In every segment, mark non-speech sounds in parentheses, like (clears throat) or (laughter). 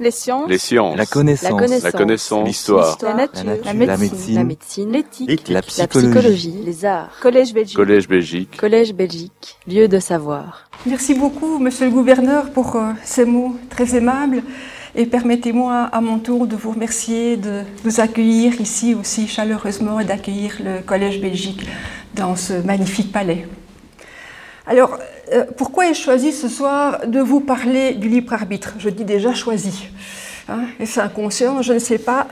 Les sciences. Les sciences. La connaissance. La connaissance. L'histoire. La nature. La nature. La La médecine. médecine. La médecine. L'éthique. La La psychologie. psychologie. Les arts. Collège Belgique. Collège Belgique. Collège Belgique. Lieu de savoir. Merci beaucoup, Monsieur le Gouverneur, pour euh, ces mots très aimables. Et permettez-moi à mon tour de vous remercier de nous accueillir ici aussi chaleureusement et d'accueillir le Collège Belgique dans ce magnifique palais. Alors, euh, pourquoi ai-je choisi ce soir de vous parler du libre arbitre? Je dis déjà choisi. Hein, et c'est inconscient, je ne sais pas.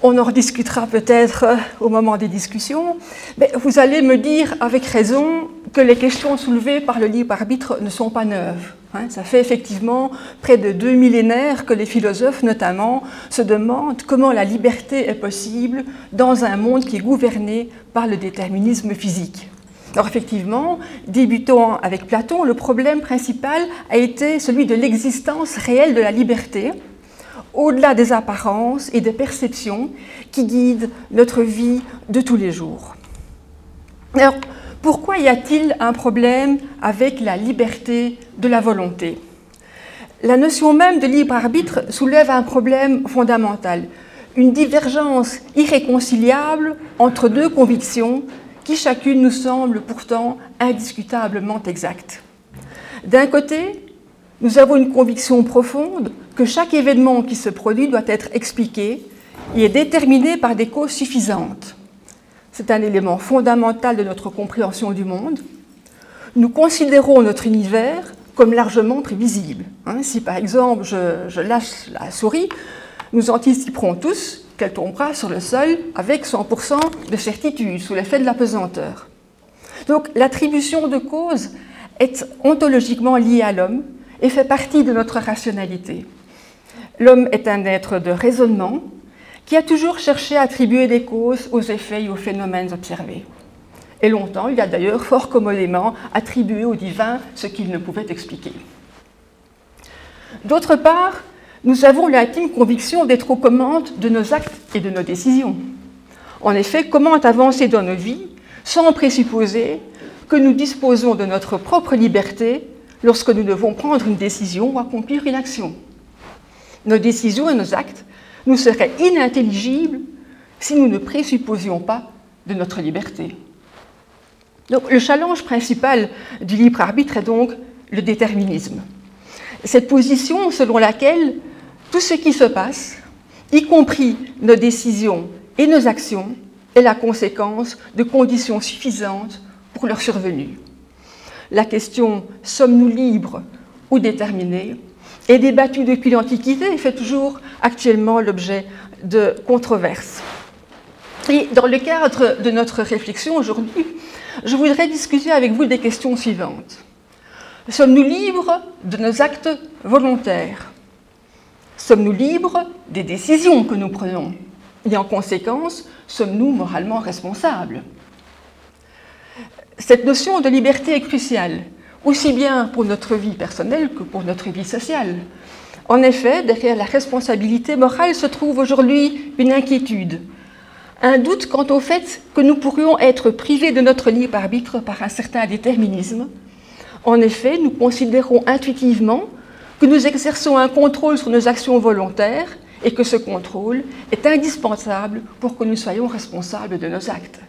On en rediscutera peut-être euh, au moment des discussions. Mais vous allez me dire avec raison que les questions soulevées par le libre arbitre ne sont pas neuves. hein. ça fait effectivement près de deux millénaires que les philosophes, notamment, se demandent comment la liberté est possible dans un monde qui est gouverné par le déterminisme physique. Alors effectivement, débutant avec Platon, le problème principal a été celui de l'existence réelle de la liberté, au-delà des apparences et des perceptions qui guident notre vie de tous les jours. Alors, pourquoi y a-t-il un problème avec la liberté de la volonté? La notion même de libre arbitre soulève un problème fondamental, une divergence irréconciliable entre deux convictions qui chacune nous semble pourtant indiscutablement exacte. D'un côté, nous avons une conviction profonde que chaque événement qui se produit doit être expliqué et est déterminé par des causes suffisantes. C'est un élément fondamental de notre compréhension du monde. Nous considérons notre univers comme largement prévisible. Hein, si par exemple je, je lâche la souris, nous anticiperons tous qu'elle tombera sur le sol avec 100% de certitude, sous l'effet de la pesanteur. Donc l'attribution de cause est ontologiquement liée à l'homme et fait partie de notre rationalité. L'homme est un être de raisonnement qui a toujours cherché à attribuer des causes aux effets et aux phénomènes observés. Et longtemps, il a d'ailleurs fort commodément attribué au divin ce qu'il ne pouvait expliquer. D'autre part, nous avons l'intime conviction d'être aux commandes de nos actes et de nos décisions. En effet, comment avancer dans nos vies sans présupposer que nous disposons de notre propre liberté lorsque nous devons prendre une décision ou accomplir une action? Nos décisions et nos actes nous seraient inintelligibles si nous ne présupposions pas de notre liberté. Le challenge principal du libre arbitre est donc le déterminisme. Cette position selon laquelle tout ce qui se passe, y compris nos décisions et nos actions, est la conséquence de conditions suffisantes pour leur survenue. La question sommes-nous libres ou déterminés est débattue depuis l'Antiquité et fait toujours actuellement l'objet de controverses. Et dans le cadre de notre réflexion aujourd'hui, je voudrais discuter avec vous des questions suivantes. Sommes-nous libres de nos actes volontaires? Sommes-nous libres des décisions que nous prenons? Et en conséquence, sommes-nous moralement responsables? Cette notion de liberté est cruciale, aussi bien pour notre vie personnelle que pour notre vie sociale. En effet, derrière la responsabilité morale se trouve aujourd'hui une inquiétude, un doute quant au fait que nous pourrions être privés de notre libre arbitre par un certain déterminisme. En effet, nous considérons intuitivement que nous exerçons un contrôle sur nos actions volontaires et que ce contrôle est indispensable pour que nous soyons responsables de nos actes.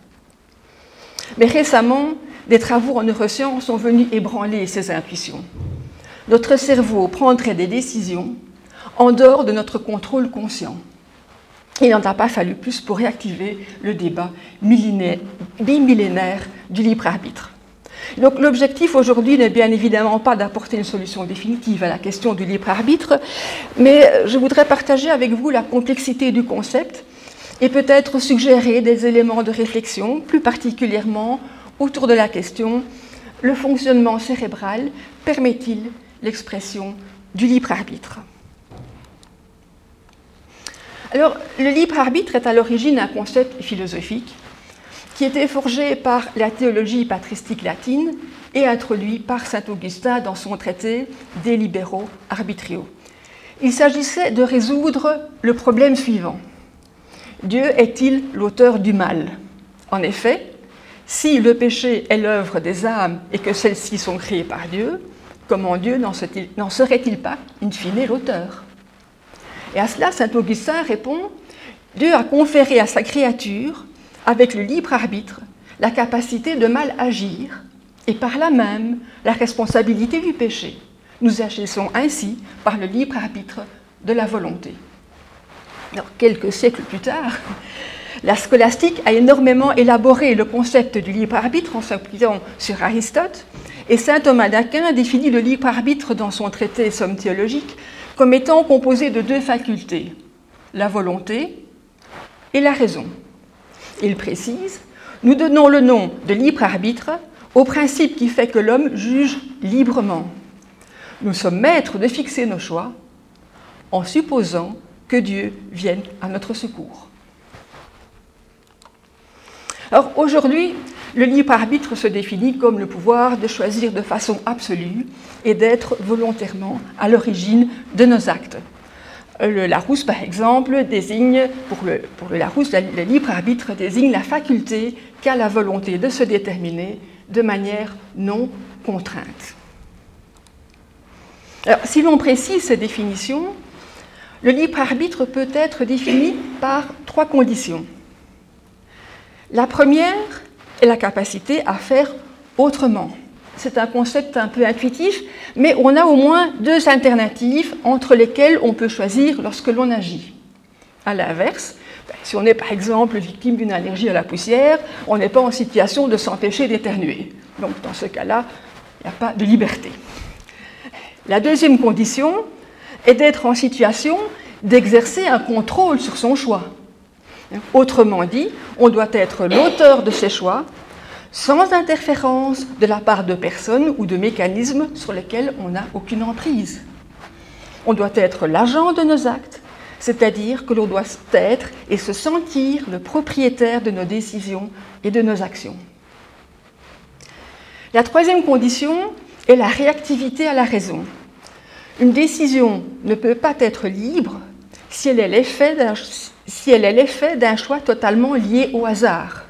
Mais récemment, des travaux en neurosciences sont venus ébranler ces intuitions. Notre cerveau prendrait des décisions en dehors de notre contrôle conscient. Il n'en a pas fallu plus pour réactiver le débat bimillénaire du libre arbitre. Donc l'objectif aujourd'hui n'est bien évidemment pas d'apporter une solution définitive à la question du libre arbitre, mais je voudrais partager avec vous la complexité du concept et peut-être suggérer des éléments de réflexion, plus particulièrement autour de la question le fonctionnement cérébral permet-il l'expression du libre arbitre? Alors, le libre arbitre est à l'origine un concept philosophique qui était forgé par la théologie patristique latine et introduit par saint Augustin dans son traité des libéraux arbitrio. Il s'agissait de résoudre le problème suivant. Dieu est-il l'auteur du mal? En effet, si le péché est l'œuvre des âmes et que celles-ci sont créées par Dieu, comment Dieu n'en serait-il pas, in fine, l'auteur? Et à cela, saint Augustin répond Dieu a conféré à sa créature, avec le libre arbitre, la capacité de mal agir et par là même la responsabilité du péché. Nous agissons ainsi par le libre arbitre de la volonté. Quelques siècles plus tard, la scolastique a énormément élaboré le concept du libre arbitre en s'appuyant sur Aristote, et saint Thomas d'Aquin définit le libre arbitre dans son traité Somme théologique comme étant composé de deux facultés, la volonté et la raison. Il précise Nous donnons le nom de libre arbitre au principe qui fait que l'homme juge librement. Nous sommes maîtres de fixer nos choix en supposant que Dieu vienne à notre secours. Alors aujourd'hui, le libre arbitre se définit comme le pouvoir de choisir de façon absolue et d'être volontairement à l'origine de nos actes. Le Larousse, par exemple, désigne, pour le, pour le Larousse, le libre arbitre désigne la faculté qu'a la volonté de se déterminer de manière non contrainte. Alors, si l'on précise ces définitions, le libre arbitre peut être défini par trois conditions. La première est la capacité à faire autrement. C'est un concept un peu intuitif, mais on a au moins deux alternatives entre lesquelles on peut choisir lorsque l'on agit. À l'inverse, ben, si on est par exemple victime d'une allergie à la poussière, on n'est pas en situation de s'empêcher d'éternuer. Donc dans ce cas-là, il n'y a pas de liberté. La deuxième condition est d'être en situation d'exercer un contrôle sur son choix. Autrement dit, on doit être l'auteur de ses choix sans interférence de la part de personnes ou de mécanismes sur lesquels on n'a aucune emprise. On doit être l'agent de nos actes, c'est-à-dire que l'on doit être et se sentir le propriétaire de nos décisions et de nos actions. La troisième condition est la réactivité à la raison. Une décision ne peut pas être libre si elle est l'effet d'un choix totalement lié au hasard.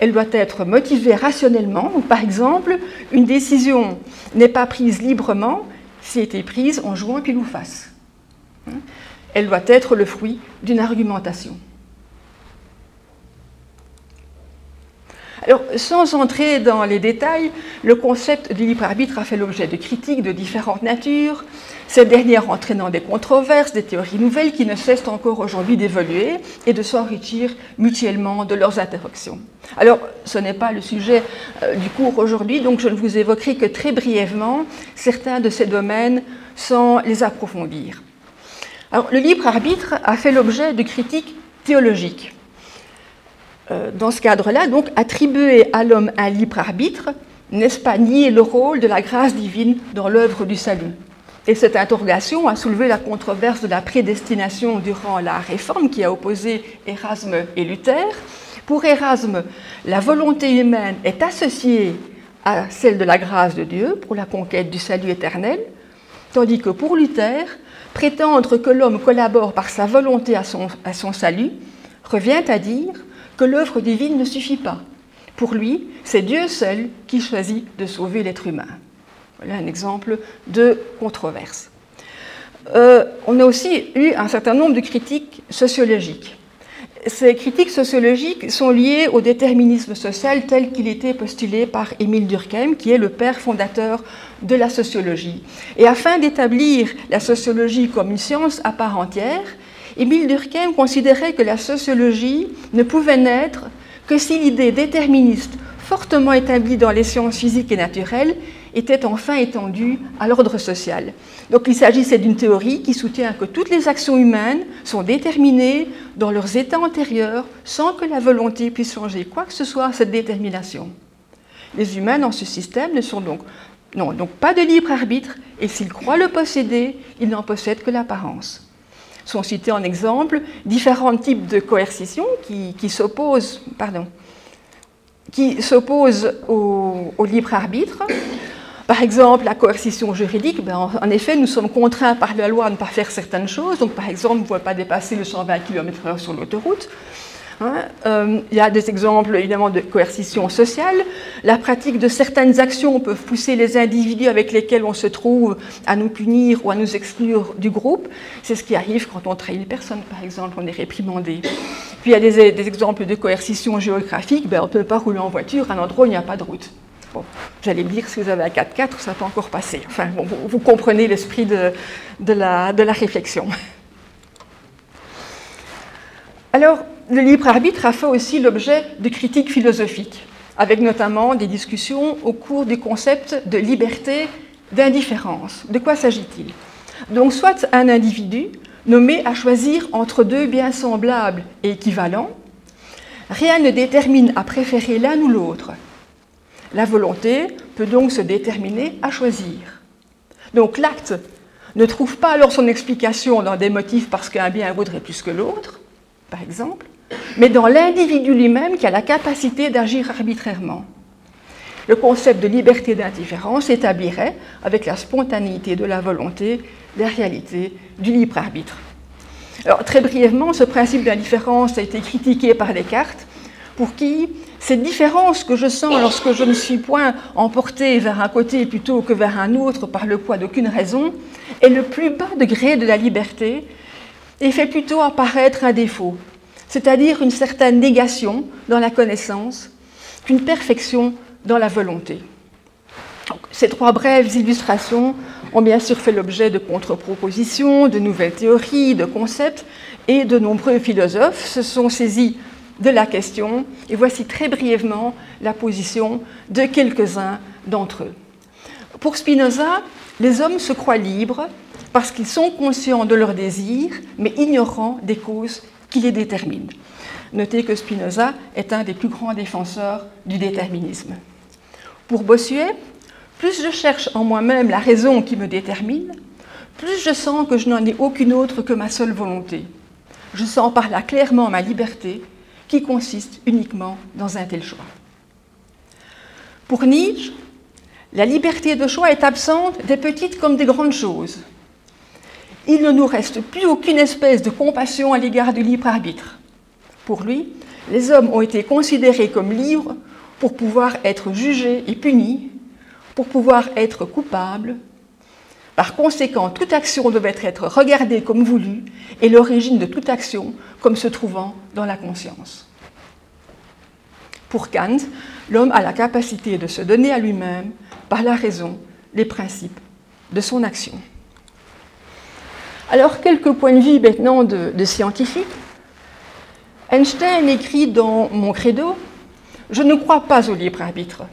Elle doit être motivée rationnellement. par exemple, une décision n'est pas prise librement si elle est prise en jouant pile ou face. Elle doit être le fruit d'une argumentation. Sans entrer dans les détails, le concept du libre arbitre a fait l'objet de critiques de différentes natures, ces dernières entraînant des controverses, des théories nouvelles qui ne cessent encore aujourd'hui d'évoluer et de s'enrichir mutuellement de leurs interactions. Alors, ce n'est pas le sujet euh, du cours aujourd'hui, donc je ne vous évoquerai que très brièvement certains de ces domaines sans les approfondir. Alors, le libre arbitre a fait l'objet de critiques théologiques. Euh, dans ce cadre-là, donc, attribuer à l'homme un libre arbitre, n'est-ce pas nier le rôle de la grâce divine dans l'œuvre du salut? Et cette interrogation a soulevé la controverse de la prédestination durant la Réforme qui a opposé Erasme et Luther. Pour Erasme, la volonté humaine est associée à celle de la grâce de Dieu pour la conquête du salut éternel, tandis que pour Luther, prétendre que l'homme collabore par sa volonté à son, à son salut revient à dire que l'œuvre divine ne suffit pas. Pour lui, c'est Dieu seul qui choisit de sauver l'être humain. Voilà un exemple de controverse. Euh, on a aussi eu un certain nombre de critiques sociologiques. Ces critiques sociologiques sont liées au déterminisme social tel qu'il était postulé par Émile Durkheim, qui est le père fondateur de la sociologie. Et afin d'établir la sociologie comme une science à part entière, Émile Durkheim considérait que la sociologie ne pouvait naître que si l'idée déterministe fortement établie dans les sciences physiques et naturelles était enfin étendue à l'ordre social. Donc il s'agissait d'une théorie qui soutient que toutes les actions humaines sont déterminées dans leurs états antérieurs sans que la volonté puisse changer quoi que ce soit à cette détermination. Les humains dans ce système ne sont donc, pas de libre arbitre et s'ils croient le posséder, ils n'en possèdent que l'apparence. Sont cités en exemple différents types de coercition qui, s'opposent, pardon, qui au, libre arbitre. Par exemple, la coercition juridique, ben, en, effet, nous sommes contraints par la loi à ne pas faire certaines choses. Donc, par exemple, vous ne pouvez pas dépasser le 120 km/h sur l'autoroute. Hein, euh, il y a des exemples évidemment de coercition sociale. La pratique de certaines actions peuvent pousser les individus avec lesquels on se trouve à nous punir ou à nous exclure du groupe. C'est ce qui arrive quand on trahit une personne, par exemple, on est réprimandé. Puis il y a des, exemples de coercition géographique. Ben, on ne peut pas rouler en voiture à un endroit où il n'y a pas de route. Bon, j'allais me dire, si vous avez un 4x4, ça peut encore passer. Enfin, vous, comprenez l'esprit de, la, de la réflexion. Alors, le libre arbitre a fait aussi l'objet de critiques philosophiques, avec notamment des discussions au cours du concept de liberté d'indifférence. De quoi s'agit-il? Donc, soit un individu nommé à choisir entre deux biens semblables et équivalents, rien ne détermine à préférer l'un ou l'autre. La volonté peut donc se déterminer à choisir. Donc l'acte ne trouve pas alors son explication dans des motifs parce qu'un bien vaudrait plus que l'autre, par exemple, mais dans l'individu lui-même qui a la capacité d'agir arbitrairement. Le concept de liberté d'indifférence établirait, avec la spontanéité de la volonté, la réalité du libre arbitre. Très brièvement, ce principe d'indifférence a été critiqué par Descartes, pour qui cette différence que je sens lorsque je ne suis point emporté vers un côté plutôt que vers un autre par le poids d'aucune raison est le plus bas degré de la liberté et fait plutôt apparaître un défaut, c'est-à-dire une certaine négation dans la connaissance qu'une perfection dans la volonté. ces trois brèves illustrations ont bien sûr fait l'objet de contre-propositions, de nouvelles théories, de concepts, et de nombreux philosophes se sont saisis de la question, et voici très brièvement la position de quelques-uns d'entre eux. Pour Spinoza, les hommes se croient libres parce qu'ils sont conscients de leurs désirs, mais ignorants des causes qui les déterminent. Notez que Spinoza est un des plus grands défenseurs du déterminisme. Pour Bossuet, plus je cherche en moi-même la raison qui me détermine, plus je sens que je n'en ai aucune autre que ma seule volonté. Je sens par là clairement ma liberté qui consiste uniquement dans un tel choix. Pour Nietzsche, la liberté de choix est absente des petites comme des grandes choses. Il ne nous reste plus aucune espèce de compassion à l'égard du libre arbitre. Pour lui, les hommes ont été considérés comme libres pour pouvoir être jugés et punis, pour pouvoir être coupables. Par conséquent, toute action devait être regardée comme voulue et l'origine de toute action comme se trouvant dans la conscience. Pour Kant, l'homme a la capacité de se donner à lui-même, par la raison, les principes de son action. Alors, quelques points de vue maintenant de, de scientifiques. Einstein écrit dans Mon credo Je ne crois pas au libre arbitre.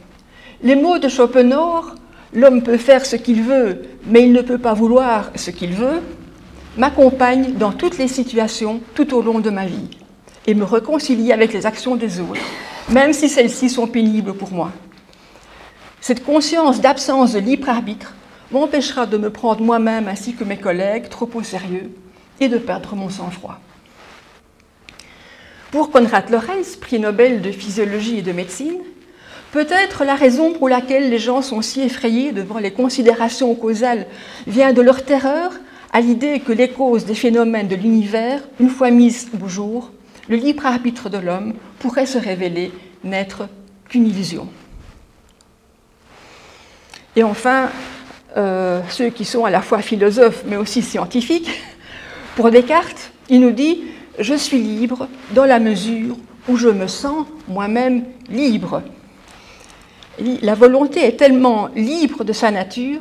Les mots de Schopenhauer L'homme peut faire ce qu'il veut, mais il ne peut pas vouloir ce qu'il veut m'accompagne dans toutes les situations tout au long de ma vie et me réconcilie avec les actions des autres, même si celles-ci sont pénibles pour moi. Cette conscience d'absence de libre arbitre m'empêchera de me prendre moi-même ainsi que mes collègues trop au sérieux et de perdre mon sang-froid. Pour Konrad Lorenz, prix Nobel de physiologie et de médecine, peut-être la raison pour laquelle les gens sont si effrayés devant les considérations causales vient de leur terreur à l'idée que les causes des phénomènes de l'univers, une fois mises au jour, le libre arbitre de l'homme pourrait se révéler n'être qu'une illusion. Et enfin, euh, ceux qui sont à la fois philosophes mais aussi scientifiques, pour Descartes, il nous dit Je suis libre dans la mesure où je me sens moi-même libre. La volonté est tellement libre de sa nature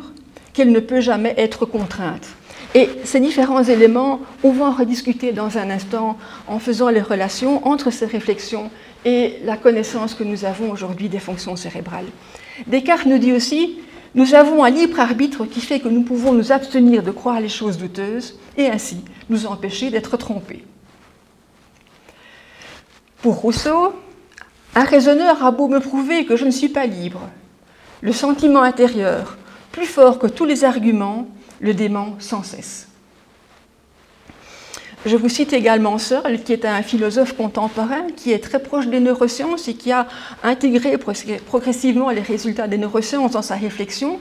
qu'elle ne peut jamais être contrainte. Et ces différents éléments, on va en rediscuter dans un instant en faisant les relations entre ces réflexions et la connaissance que nous avons aujourd'hui des fonctions cérébrales. Descartes nous dit aussi, nous avons un libre arbitre qui fait que nous pouvons nous abstenir de croire les choses douteuses et ainsi nous empêcher d'être trompés. Pour Rousseau, un raisonneur a beau me prouver que je ne suis pas libre. Le sentiment intérieur, plus fort que tous les arguments, le dément sans cesse. Je vous cite également Searle, qui est un philosophe contemporain qui est très proche des neurosciences et qui a intégré progressivement les résultats des neurosciences dans sa réflexion.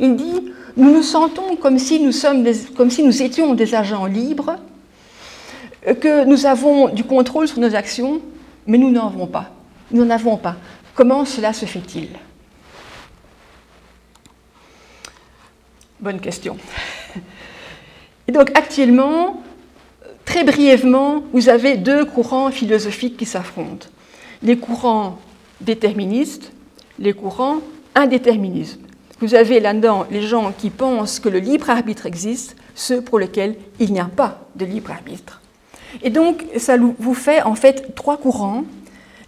Il dit Nous nous sentons comme si nous, sommes comme si nous étions des agents libres, que nous avons du contrôle sur nos actions, mais nous n'en avons pas. Nous n'en avons pas. Comment cela se fait-il? Bonne question. Et donc actuellement, très brièvement, vous avez deux courants philosophiques qui s'affrontent. Les courants déterministes, les courants indéterministes. Vous avez là-dedans les gens qui pensent que le libre arbitre existe, ceux pour lesquels il n'y a pas de libre arbitre. Et donc, ça vous fait en fait trois courants.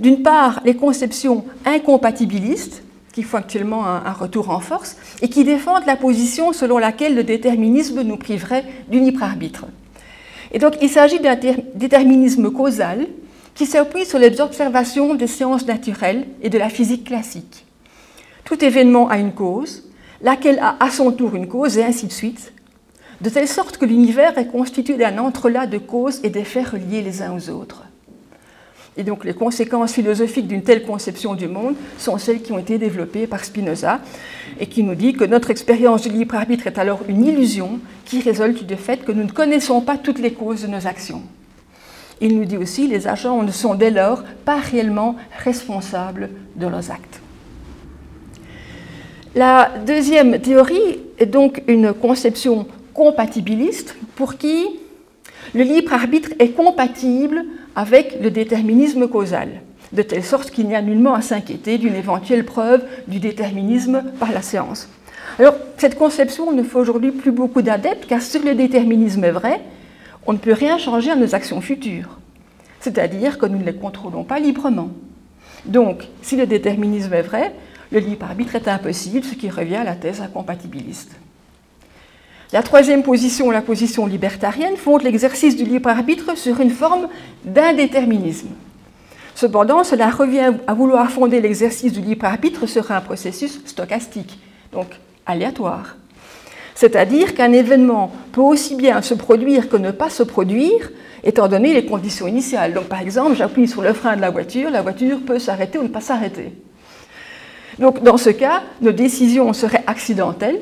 D'une part, les conceptions incompatibilistes, qui font actuellement un, retour en force, et qui défendent la position selon laquelle le déterminisme nous priverait du libre arbitre. Et donc, il s'agit d'un déterminisme causal qui s'appuie sur les observations des sciences naturelles et de la physique classique. Tout événement a une cause, laquelle a à son tour une cause, et ainsi de suite, de telle sorte que l'univers est constitué d'un entrelac de causes et d'effets reliés les uns aux autres. Et donc les conséquences philosophiques d'une telle conception du monde sont celles qui ont été développées par Spinoza et qui nous dit que notre expérience du libre arbitre est alors une illusion qui résulte du fait que nous ne connaissons pas toutes les causes de nos actions. Il nous dit aussi que les agents ne sont dès lors pas réellement responsables de leurs actes. La deuxième théorie est donc une conception compatibiliste pour qui le libre arbitre est compatible avec le déterminisme causal, de telle sorte qu'il n'y a nullement à s'inquiéter d'une éventuelle preuve du déterminisme par la science. Alors, cette conception ne fait aujourd'hui plus beaucoup d'adeptes, car si le déterminisme est vrai, on ne peut rien changer à nos actions futures. C'est-à-dire que nous ne les contrôlons pas librement. Donc, si le déterminisme est vrai, le libre arbitre est impossible, ce qui revient à la thèse incompatibiliste. La troisième position, la position libertarienne, fonde l'exercice du libre arbitre sur une forme d'indéterminisme. Cependant, cela revient à vouloir fonder l'exercice du libre arbitre sur un processus stochastique, donc aléatoire. C'est-à-dire qu'un événement peut aussi bien se produire que ne pas se produire, étant donné les conditions initiales. Donc, par exemple, j'appuie sur le frein de la voiture, la voiture peut s'arrêter ou ne pas s'arrêter. Donc, dans ce cas, nos décisions seraient accidentelles.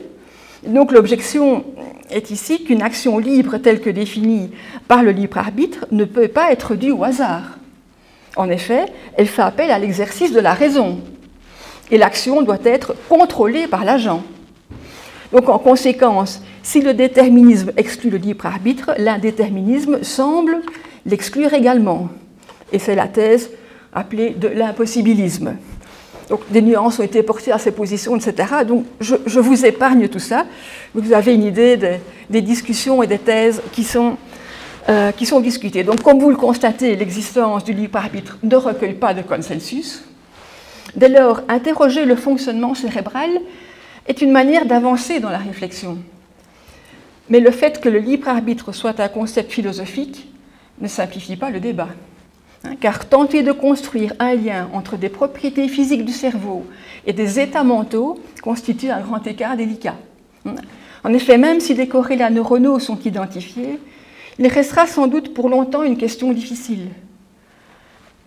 Donc, l'objection est ici qu'une action libre telle que définie par le libre arbitre ne peut pas être due au hasard. En effet, elle fait appel à l'exercice de la raison. Et l'action doit être contrôlée par l'agent. Donc, en conséquence, si le déterminisme exclut le libre arbitre, l'indéterminisme semble l'exclure également. Et c'est la thèse appelée de l'impossibilisme. Donc des nuances ont été portées à ces positions, etc. Donc je, vous épargne tout ça. Vous avez une idée des, discussions et des thèses qui sont, euh, qui sont discutées. Donc comme vous le constatez, l'existence du libre arbitre ne recueille pas de consensus. Dès lors, interroger le fonctionnement cérébral est une manière d'avancer dans la réflexion. Mais le fait que le libre arbitre soit un concept philosophique ne simplifie pas le débat. Hein, car tenter de construire un lien entre des propriétés physiques du cerveau et des états mentaux constitue un grand écart délicat. Hein. En effet, même si des corrélats neuronaux sont identifiés, il restera sans doute pour longtemps une question difficile.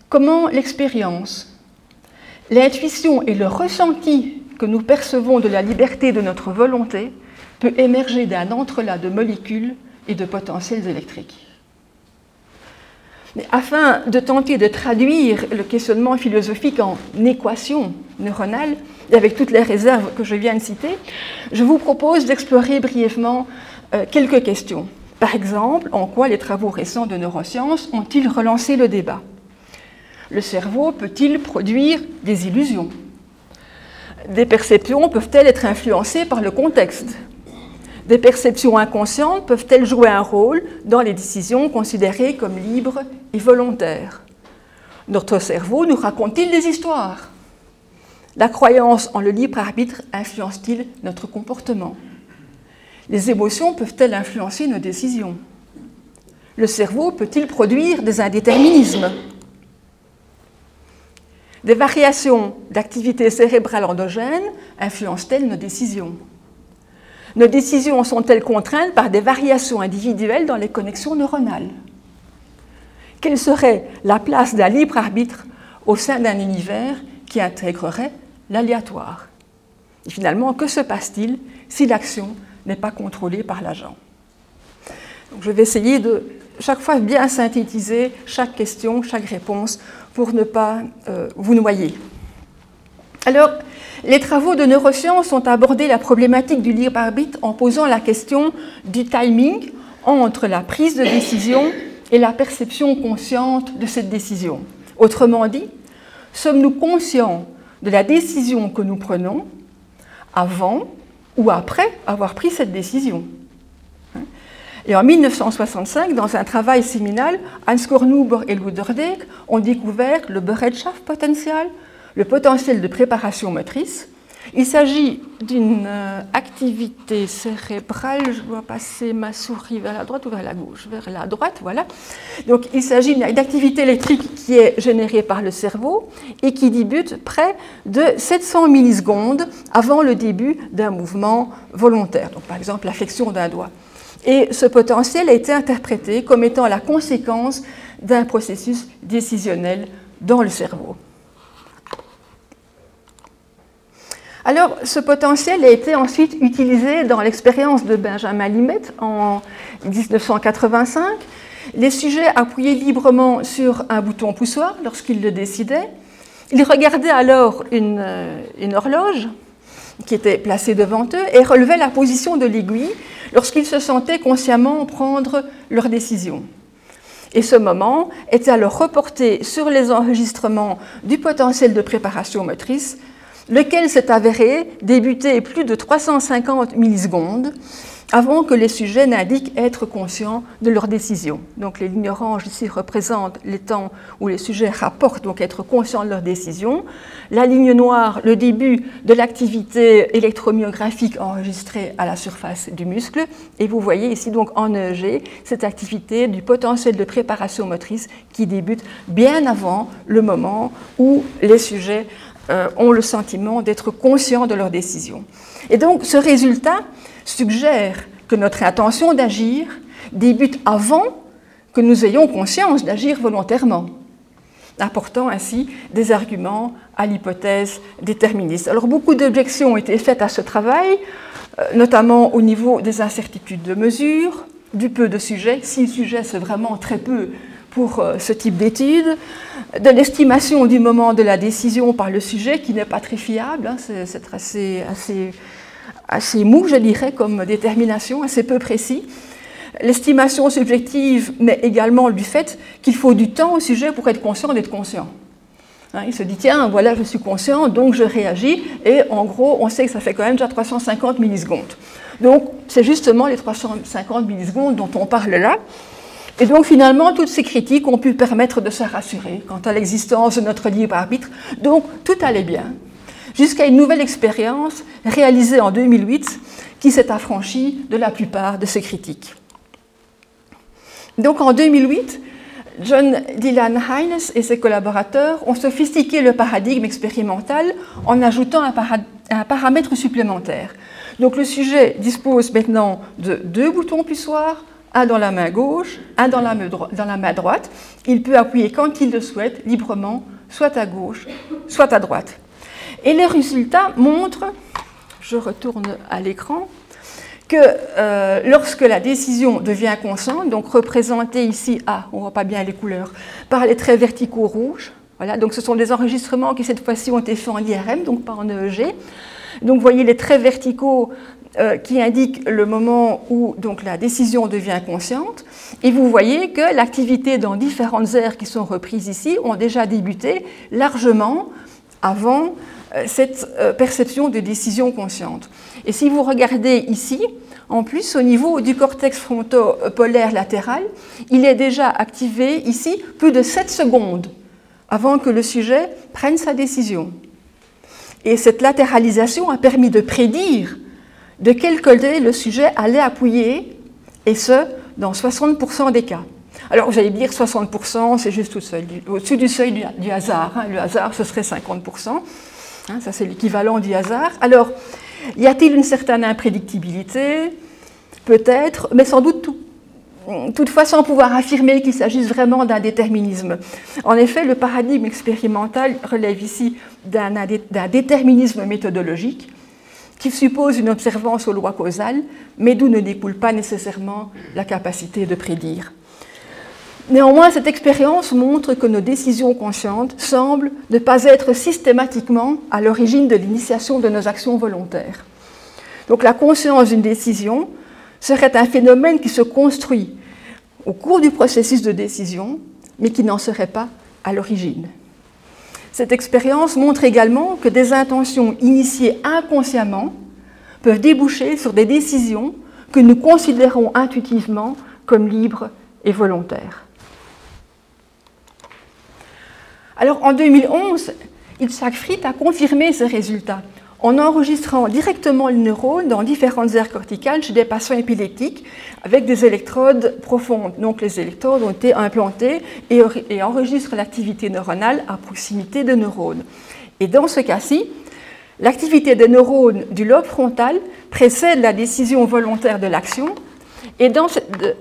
Comment l'expérience, l'intuition et le ressenti que nous percevons de la liberté de notre volonté peut émerger d'un entrelac de molécules et de potentiels électriques? Afin de tenter de traduire le questionnement philosophique en équation neuronale, et avec toutes les réserves que je viens de citer, je vous propose d'explorer brièvement euh, quelques questions. Par exemple, en quoi les travaux récents de neurosciences ont-ils relancé le débat? Le cerveau peut-il produire des illusions? Des perceptions peuvent-elles être influencées par le contexte? Des perceptions inconscientes peuvent-elles jouer un rôle dans les décisions considérées comme libres et volontaires? Notre cerveau nous raconte-t-il des histoires? La croyance en le libre arbitre influence-t-il notre comportement? Les émotions peuvent-elles influencer nos décisions? Le cerveau peut-il produire des indéterminismes? Des variations d'activité cérébrale endogène influencent-elles nos décisions? Nos décisions sont-elles contraintes par des variations individuelles dans les connexions neuronales? Quelle serait la place d'un libre arbitre au sein d'un univers qui intégrerait l'aléatoire? Et finalement, que se passe-t-il si l'action n'est pas contrôlée par l'agent? Je vais essayer de chaque fois bien synthétiser chaque question, chaque réponse pour ne pas euh, vous noyer. Alors, les travaux de neurosciences ont abordé la problématique du libre arbitre en posant la question du timing entre la prise de décision et la perception consciente de cette décision. Autrement dit, sommes-nous conscients de la décision que nous prenons avant ou après avoir pris cette décision? Et en 1965, dans un travail séminal, Hans Kornhuber et Luderdeck ont découvert le Bereitschaft-Potential, le potentiel de préparation motrice. Il s'agit d'une euh, activité cérébrale, je dois passer ma souris vers la droite ou vers la gauche, vers la droite, voilà. Donc il s'agit d'une activité électrique qui est générée par le cerveau et qui débute près de 700 millisecondes avant le début d'un mouvement volontaire, donc par exemple la flexion d'un doigt. Et ce potentiel a été interprété comme étant la conséquence d'un processus décisionnel dans le cerveau. Alors, ce potentiel a été ensuite utilisé dans l'expérience de Benjamin Limette en 1985. Les sujets appuyaient librement sur un bouton poussoir lorsqu'ils le décidaient. Ils regardaient alors une, une horloge qui était placée devant eux et relevaient la position de l'aiguille lorsqu'ils se sentaient consciemment prendre leur décision. Et ce moment était alors reporté sur les enregistrements du potentiel de préparation motrice, lequel s'est avéré débuter plus de 350 millisecondes avant que les sujets n'indiquent être conscients de leur décision. Donc les lignes oranges ici représentent les temps où les sujets rapportent donc être conscients de leur décision. La ligne noire, le début de l'activité électromyographique enregistrée à la surface du muscle. Et vous voyez ici donc en EEG cette activité du potentiel de préparation motrice qui débute bien avant le moment où les sujets euh, ont le sentiment d'être conscients de leur décision. Et donc ce résultat suggère que notre intention d'agir débute avant que nous ayons conscience d'agir volontairement, apportant ainsi des arguments à l'hypothèse déterministe. Alors beaucoup d'objections ont été faites à ce travail, euh, notamment au niveau des incertitudes de mesure, du peu de sujets, si le sujet c'est vraiment très peu pour euh, ce type d'étude, de l'estimation du moment de la décision par le sujet qui n'est pas très fiable, hein, c'est assez, mou, je dirais, comme détermination, assez peu précis. L'estimation subjective, mais également du fait qu'il faut du temps au sujet pour être conscient d'être conscient. Hein, il se dit, tiens, voilà, je suis conscient, donc je réagis, et en gros, on sait que ça fait quand même déjà 350 millisecondes. Donc, c'est justement les 350 millisecondes dont on parle là. Et donc, finalement, toutes ces critiques ont pu permettre de se rassurer quant à l'existence de notre libre arbitre. Donc, tout allait bien jusqu'à une nouvelle expérience réalisée en 2008 qui s'est affranchie de la plupart de ces critiques. Donc en 2008, John Dylan Hines et ses collaborateurs ont sophistiqué le paradigme expérimental en ajoutant un, paramètre supplémentaire. Donc le sujet dispose maintenant de deux boutons puissoirs, un dans la main gauche, un dans la main droite. Il peut appuyer quand il le souhaite, librement, soit à gauche, soit à droite. Et les résultats montrent, je retourne à l'écran, que euh, lorsque la décision devient consciente, donc représentée ici, ah, on ne voit pas bien les couleurs, par les traits verticaux rouges, voilà, donc ce sont des enregistrements qui cette fois-ci ont été faits en IRM, donc pas en EEG. Donc vous voyez les traits verticaux euh, qui indiquent le moment où donc, la décision devient consciente. Et vous voyez que l'activité dans différentes aires qui sont reprises ici ont déjà débuté largement avant euh, cette euh, perception de décision consciente. Et si vous regardez ici, en plus, au niveau du cortex fronto-polaire latéral, il est déjà activé ici plus de 7 secondes avant que le sujet prenne sa décision. Et cette latéralisation a permis de prédire de quel côté le sujet allait appuyer, et ce, dans 60% des cas. Alors, vous allez dire 60%, c'est juste au-dessus du seuil du, hasard. Hein. Le hasard, ce serait 50%. Hein, ça, c'est l'équivalent du hasard. Alors, y a-t-il une certaine imprédictibilité? Peut-être, mais sans doute toutefois sans pouvoir affirmer qu'il s'agisse vraiment d'un déterminisme. En effet, le paradigme expérimental relève ici d'un déterminisme méthodologique qui suppose une observance aux lois causales, mais d'où ne découle pas nécessairement la capacité de prédire. Néanmoins, cette expérience montre que nos décisions conscientes semblent ne pas être systématiquement à l'origine de l'initiation de nos actions volontaires. Donc la conscience d'une décision serait un phénomène qui se construit au cours du processus de décision, mais qui n'en serait pas à l'origine. Cette expérience montre également que des intentions initiées inconsciemment peuvent déboucher sur des décisions que nous considérons intuitivement comme libres et volontaires. Alors en 2011, Itzhak Fried a confirmé ces résultats en enregistrant directement les neurones dans différentes aires corticales chez des patients épileptiques avec des électrodes profondes. Donc les électrodes ont été implantées et, enregistrent l'activité neuronale à proximité des neurones. Et dans ce cas-ci, l'activité des neurones du lobe frontal précède la décision volontaire de l'action. Et dans,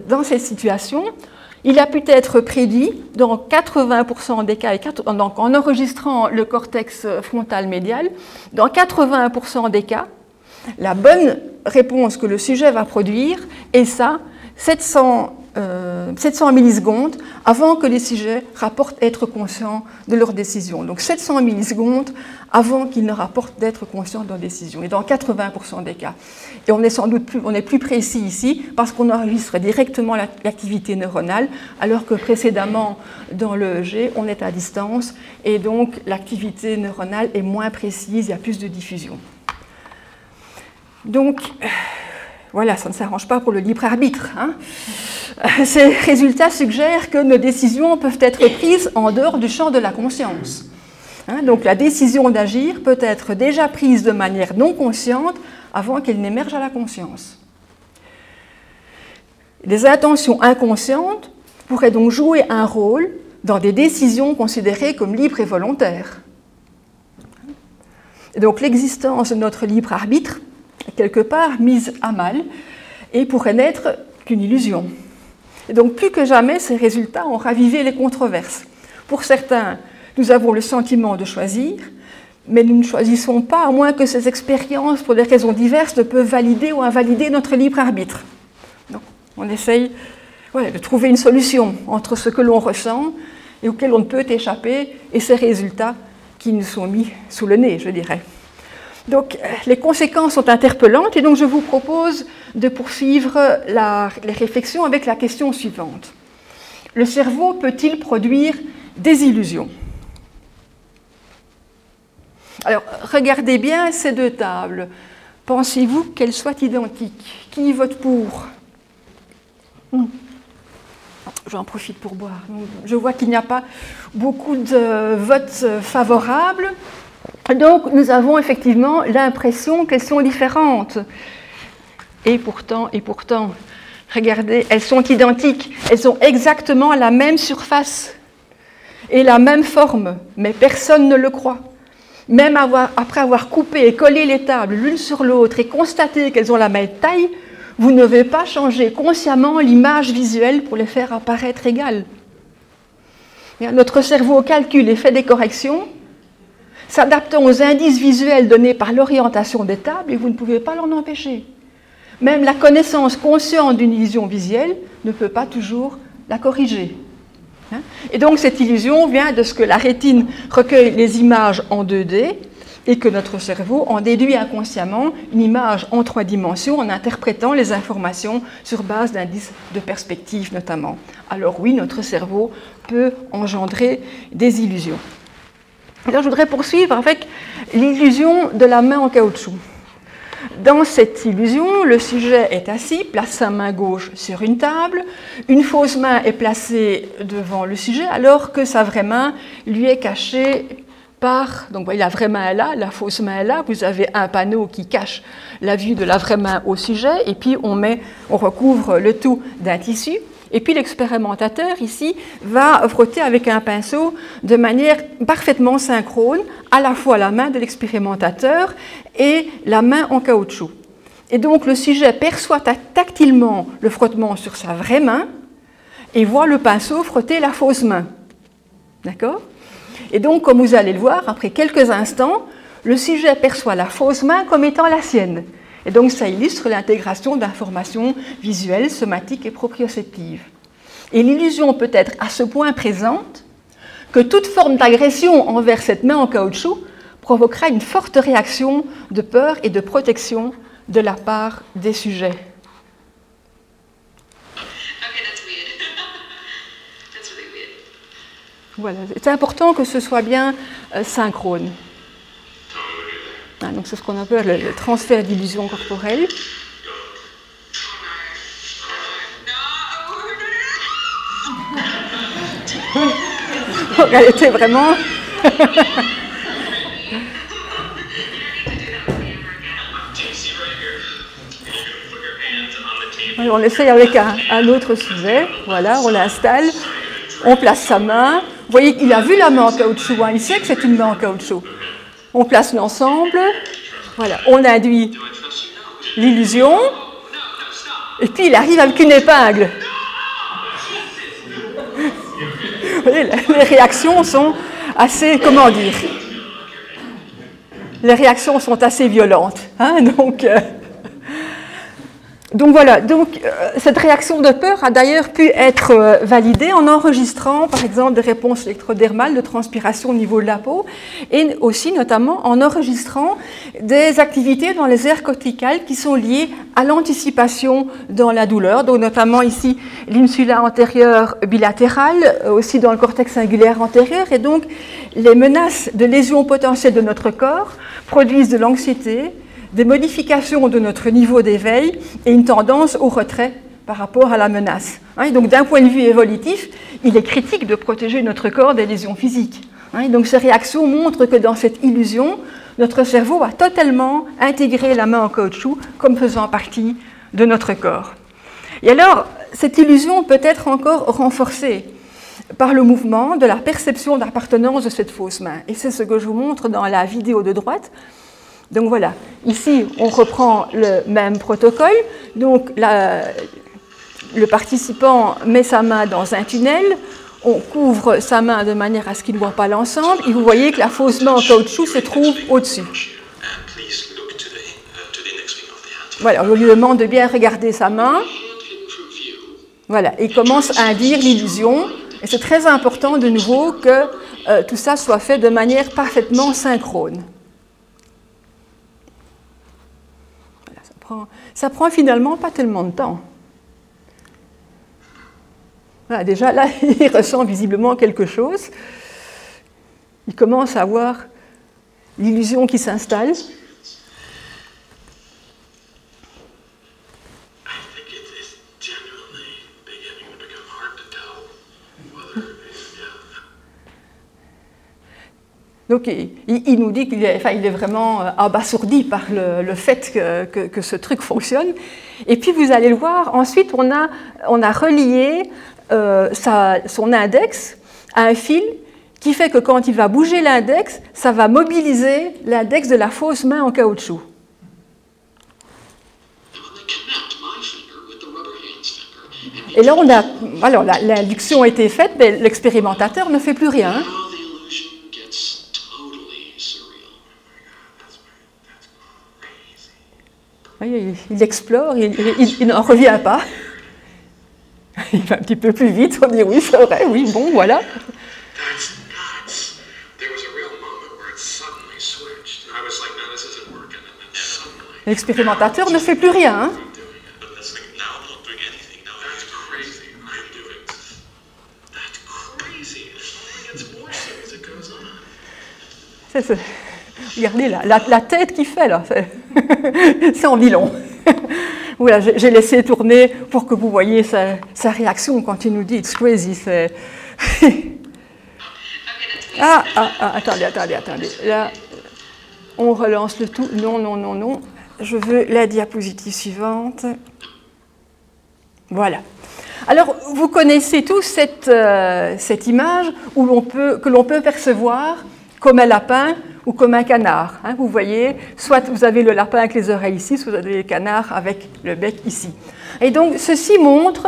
dans cette situation, il a pu être prédit dans 80% des cas, donc en enregistrant le cortex frontal médial, dans 80% des cas, la bonne réponse que le sujet va produire est ça, 700 700 euh, millisecondes avant que les sujets rapportent être conscients de leur décision. Donc 700 millisecondes avant qu'ils ne rapportent d'être conscients de leur décision, et dans 80% des cas. Et on est sans doute plus, on est plus précis ici parce qu'on enregistre directement l'activité neuronale, alors que précédemment dans l'EEG, on est à distance, et donc l'activité neuronale est moins précise, il y a plus de diffusion. Donc, voilà, ça ne s'arrange pas pour le libre arbitre. Hein. Ces résultats suggèrent que nos décisions peuvent être prises en dehors du champ de la conscience. Hein. donc la décision d'agir peut être déjà prise de manière non consciente avant qu'elle n'émerge à la conscience. Les intentions inconscientes pourraient donc jouer un rôle dans des décisions considérées comme libres et volontaires. donc l'existence de notre libre arbitre quelque part mise à mal et pourrait n'être qu'une illusion. Et donc plus que jamais, ces résultats ont ravivé les controverses. Pour certains, nous avons le sentiment de choisir, mais nous ne choisissons pas à moins que ces expériences, pour des raisons diverses, ne peuvent valider ou invalider notre libre arbitre. Donc, on essaye de trouver une solution entre ce que l'on ressent et auquel on ne peut échapper et ces résultats qui nous sont mis sous le nez, je dirais. Donc les conséquences sont interpellantes et donc je vous propose de poursuivre les réflexions avec la question suivante. Le cerveau peut-il produire des illusions? Alors regardez bien ces deux tables. Pensez-vous qu'elles soient identiques? Qui vote pour? Hmm. J'en profite pour boire. Je vois qu'il n'y a pas beaucoup de votes favorables. Donc nous avons effectivement l'impression qu'elles sont différentes. Et pourtant, et pourtant, regardez, elles sont identiques, elles ont exactement la même surface et la même forme, mais personne ne le croit. Même après avoir coupé et collé les tables l'une sur l'autre et constaté qu'elles ont la même taille, vous ne devez pas changer consciemment l'image visuelle pour les faire apparaître égales. Notre cerveau calcule et fait des corrections, s'adaptant aux indices visuels donnés par l'orientation des tables et vous ne pouvez pas l'en empêcher. Même la connaissance consciente d'une illusion visuelle ne peut pas toujours la corriger. Hein? Et donc cette illusion vient de ce que la rétine recueille les images en 2D et que notre cerveau en déduit inconsciemment une image en trois dimensions en interprétant les informations sur base d'indices de perspective notamment. Alors oui, notre cerveau peut engendrer des illusions. Je voudrais poursuivre avec l'illusion de la main en caoutchouc. Dans cette illusion, le sujet est assis, place sa main gauche sur une table, une fausse main est placée devant le sujet alors que sa vraie main lui est cachée par... Donc la vraie main est là, la fausse main est là, vous avez un panneau qui cache la vue de la vraie main au sujet et puis on recouvre le tout d'un tissu. Et puis l'expérimentateur ici va frotter avec un pinceau de manière parfaitement synchrone à la fois la main de l'expérimentateur et la main en caoutchouc. Et donc le sujet perçoit tactilement le frottement sur sa vraie main et voit le pinceau frotter la fausse main. D'accord? Et donc, comme vous allez le voir, après quelques instants, le sujet perçoit la fausse main comme étant la sienne. Et donc ça illustre l'intégration d'informations visuelles, somatiques et proprioceptives. Et l'illusion peut être à ce point présente que toute forme d'agression envers cette main en caoutchouc provoquera une forte réaction de peur et de protection de la part des sujets. (laughs) Voilà, c'est important que ce soit bien euh, synchrone. Ah, donc c'est ce qu'on appelle le, transfert d'illusion corporelle. (laughs) Elle était vraiment. (laughs) on essaye avec un, autre sujet. Voilà, on l'installe. On place sa main. Vous voyez qu'il a vu la main en caoutchouc. Hein. Il sait que c'est une main en caoutchouc. On place l'ensemble. Voilà, on induit l'illusion. Et puis il arrive avec une épingle. Vous voyez, les réactions sont assez, comment dire, les réactions sont assez violentes. Hein, donc, euh, donc voilà, donc, euh, cette réaction de peur a d'ailleurs pu être euh, validée en enregistrant par exemple des réponses électrodermales de transpiration au niveau de la peau et aussi notamment en enregistrant des activités dans les aires corticales qui sont liées à l'anticipation dans la douleur, donc notamment ici l'insula antérieure bilatérale, euh, aussi dans le cortex singulaire antérieur. Et donc les menaces de lésions potentielles de notre corps produisent de l'anxiété, des modifications de notre niveau d'éveil et une tendance au retrait par rapport à la menace. Hein, donc d'un point de vue évolutif, il est critique de protéger notre corps des lésions physiques. Hein, donc ces réactions montrent que dans cette illusion, notre cerveau a totalement intégré la main en caoutchouc comme faisant partie de notre corps. Et alors, cette illusion peut être encore renforcée par le mouvement de la perception d'appartenance de cette fausse main. Et c'est ce que je vous montre dans la vidéo de droite. Donc voilà, ici on reprend le même protocole. Donc le participant met sa main dans un tunnel, on couvre sa main de manière à ce qu'il ne voit pas l'ensemble, et vous voyez que la fausse main en caoutchouc se trouve au-dessus. Voilà, on lui demande de bien regarder sa main. Voilà, il commence à induire l'illusion. Et c'est très important de nouveau que euh, tout ça soit fait de manière parfaitement synchrone. Ça prend finalement pas tellement de temps. déjà là, (laughs) il ressent visiblement quelque chose. Il commence à avoir l'illusion qui s'installe. Donc il, nous dit qu'il est, vraiment euh, abasourdi par le, fait que, ce truc fonctionne. Et puis vous allez le voir, ensuite on a, relié euh, son index à un fil qui fait que quand il va bouger l'index, ça va mobiliser l'index de la fausse main en caoutchouc. Et là, on a, alors l'induction a été faite, mais l'expérimentateur ne fait plus rien. Il, explore, il, n'en revient pas. (laughs) Il va un petit peu plus vite, on dit oui, c'est vrai, oui, bon, voilà. L'expérimentateur ne fait plus rien. Hein. C'est Regardez la, tête qu'il fait là, c'est (laughs) en nylon. (laughs) voilà, j'ai laissé tourner pour que vous voyez sa, réaction quand il nous dit It's crazy. (laughs) ah, ah, ah, attendez, attendez, attendez. Là, on relance le tout. Non, non, non, non. Je veux la diapositive suivante. Voilà. Alors, vous connaissez tous cette, euh, image où peut, que l'on peut percevoir comme un lapin ou comme un canard. Hein, vous voyez, soit vous avez le lapin avec les oreilles ici, soit vous avez le canard avec le bec ici. Et donc, ceci montre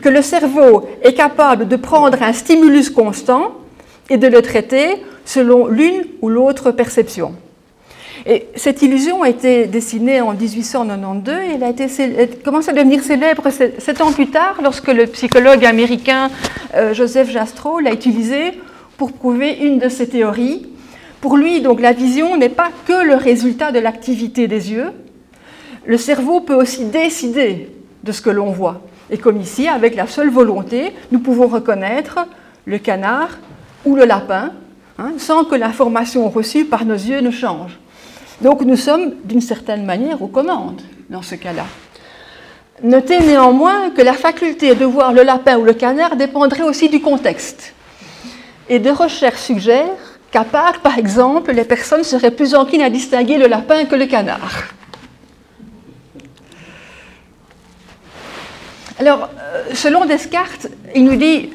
que le cerveau est capable de prendre un stimulus constant et de le traiter selon l'une ou l'autre perception. Et cette illusion a été dessinée en 1892 et elle a été, commencé à devenir célèbre sept ans plus tard lorsque le psychologue américain euh, Joseph Jastrow l'a utilisée pour prouver une de ses théories. Pour lui, donc, la vision n'est pas que le résultat de l'activité des yeux. Le cerveau peut aussi décider de ce que l'on voit. Et comme ici, avec la seule volonté, nous pouvons reconnaître le canard ou le lapin hein, sans que l'information reçue par nos yeux ne change. Donc nous sommes d'une certaine manière aux commandes dans ce cas-là. Notez néanmoins que la faculté de voir le lapin ou le canard dépendrait aussi du contexte. Et des recherches suggèrent qu'à part, par exemple, les personnes seraient plus enclines à distinguer le lapin que le canard. Alors, euh, selon Descartes, il nous dit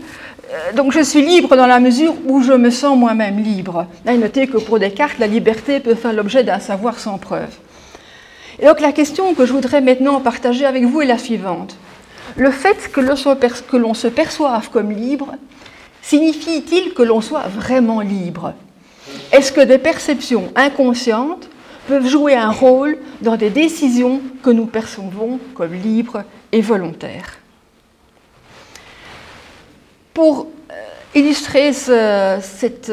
euh, donc je suis libre dans la mesure où je me sens moi-même libre. Là, notez que pour Descartes, la liberté peut faire l'objet d'un savoir sans preuve. Et donc la question que je voudrais maintenant partager avec vous est la suivante. Le fait que l'on se perçoive comme libre, signifie-t-il que l'on soit vraiment libre? Est-ce que des perceptions inconscientes peuvent jouer un rôle dans des décisions que nous percevons comme libres et volontaires? Pour euh, illustrer euh, cette,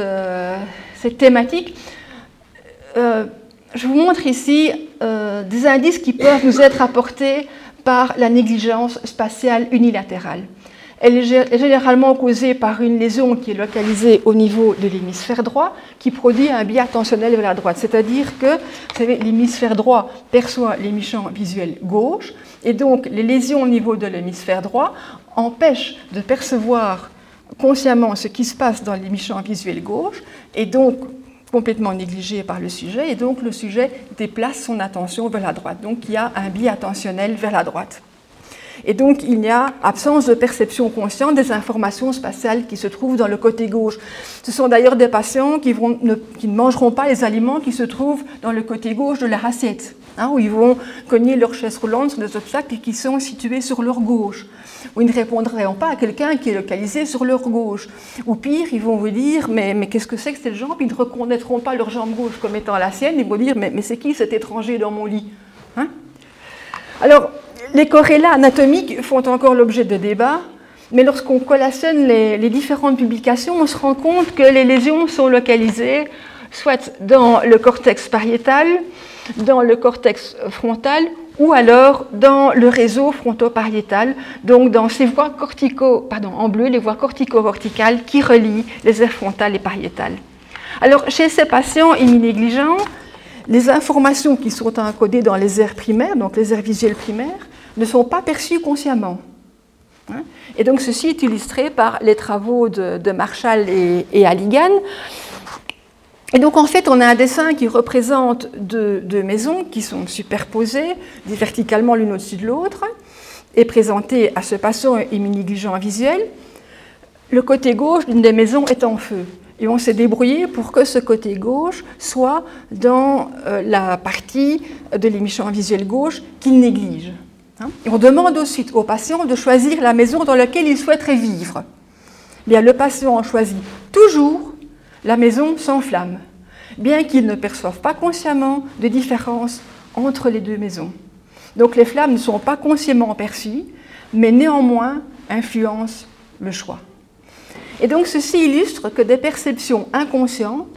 thématique, euh, je vous montre ici des indices qui peuvent nous être apportés par la négligence spatiale unilatérale. Elle est généralement causée par une lésion qui est localisée au niveau de l'hémisphère droit, qui produit un biais attentionnel vers la droite. C'est-à-dire que l'hémisphère droit perçoit l'émission visuel gauche, et donc les lésions au niveau de l'hémisphère droit empêchent de percevoir consciemment ce qui se passe dans l'émission visuelle gauche et donc complètement négligé par le sujet et donc le sujet déplace son attention vers la droite. Donc il y a un biais attentionnel vers la droite. Et donc il y a absence de perception consciente des informations spatiales qui se trouvent dans le côté gauche. Ce sont d'ailleurs des patients qui, ne, qui, ne, mangeront pas les aliments qui se trouvent dans le côté gauche de leur assiette, hein, où ils vont cogner leur chaise roulante sur des obstacles qui sont situés sur leur gauche ou ils ne répondront pas à quelqu'un qui est localisé sur leur gauche. Ou pire, ils vont vous dire Mais, mais qu'est-ce que c'est que cette jambe Ils ne reconnaîtront pas leur jambe gauche comme étant la sienne. Ils vont dire Mais, mais c'est qui cet étranger dans mon lit hein? Alors, les corrélats anatomiques font encore l'objet de débats. Mais lorsqu'on collationne les, différentes publications, on se rend compte que les lésions sont localisées soit dans le cortex pariétal, dans le cortex frontal ou alors dans le réseau fronto-pariétal, donc dans ces voies cortico, pardon, en bleu, les voies cortico-verticales qui relient les aires frontales et pariétales. Alors, chez ces patients immunégligents, les informations qui sont encodées dans les aires primaires, donc les aires visuelles primaires, ne sont pas perçues consciemment. Hein. Et donc, ceci est illustré par les travaux de, Marshall et, et Halligan, et donc en fait, on a un dessin qui représente deux, maisons qui sont superposées verticalement l'une au-dessus de l'autre et présentées à ce patient immunégligent visuel. Le côté gauche d'une des maisons est en feu. Et on s'est débrouillé pour que ce côté gauche soit dans euh, la partie de l'émission visuelle gauche qu'il néglige. Hein. on demande ensuite au patient de choisir la maison dans laquelle il souhaiterait vivre. Bien, le patient choisit toujours la maison s'enflamme, bien qu'il ne perçoive pas consciemment de différence entre les deux maisons. Donc les flammes ne sont pas consciemment perçues, mais néanmoins influencent le choix. Et donc ceci illustre que des perceptions inconscientes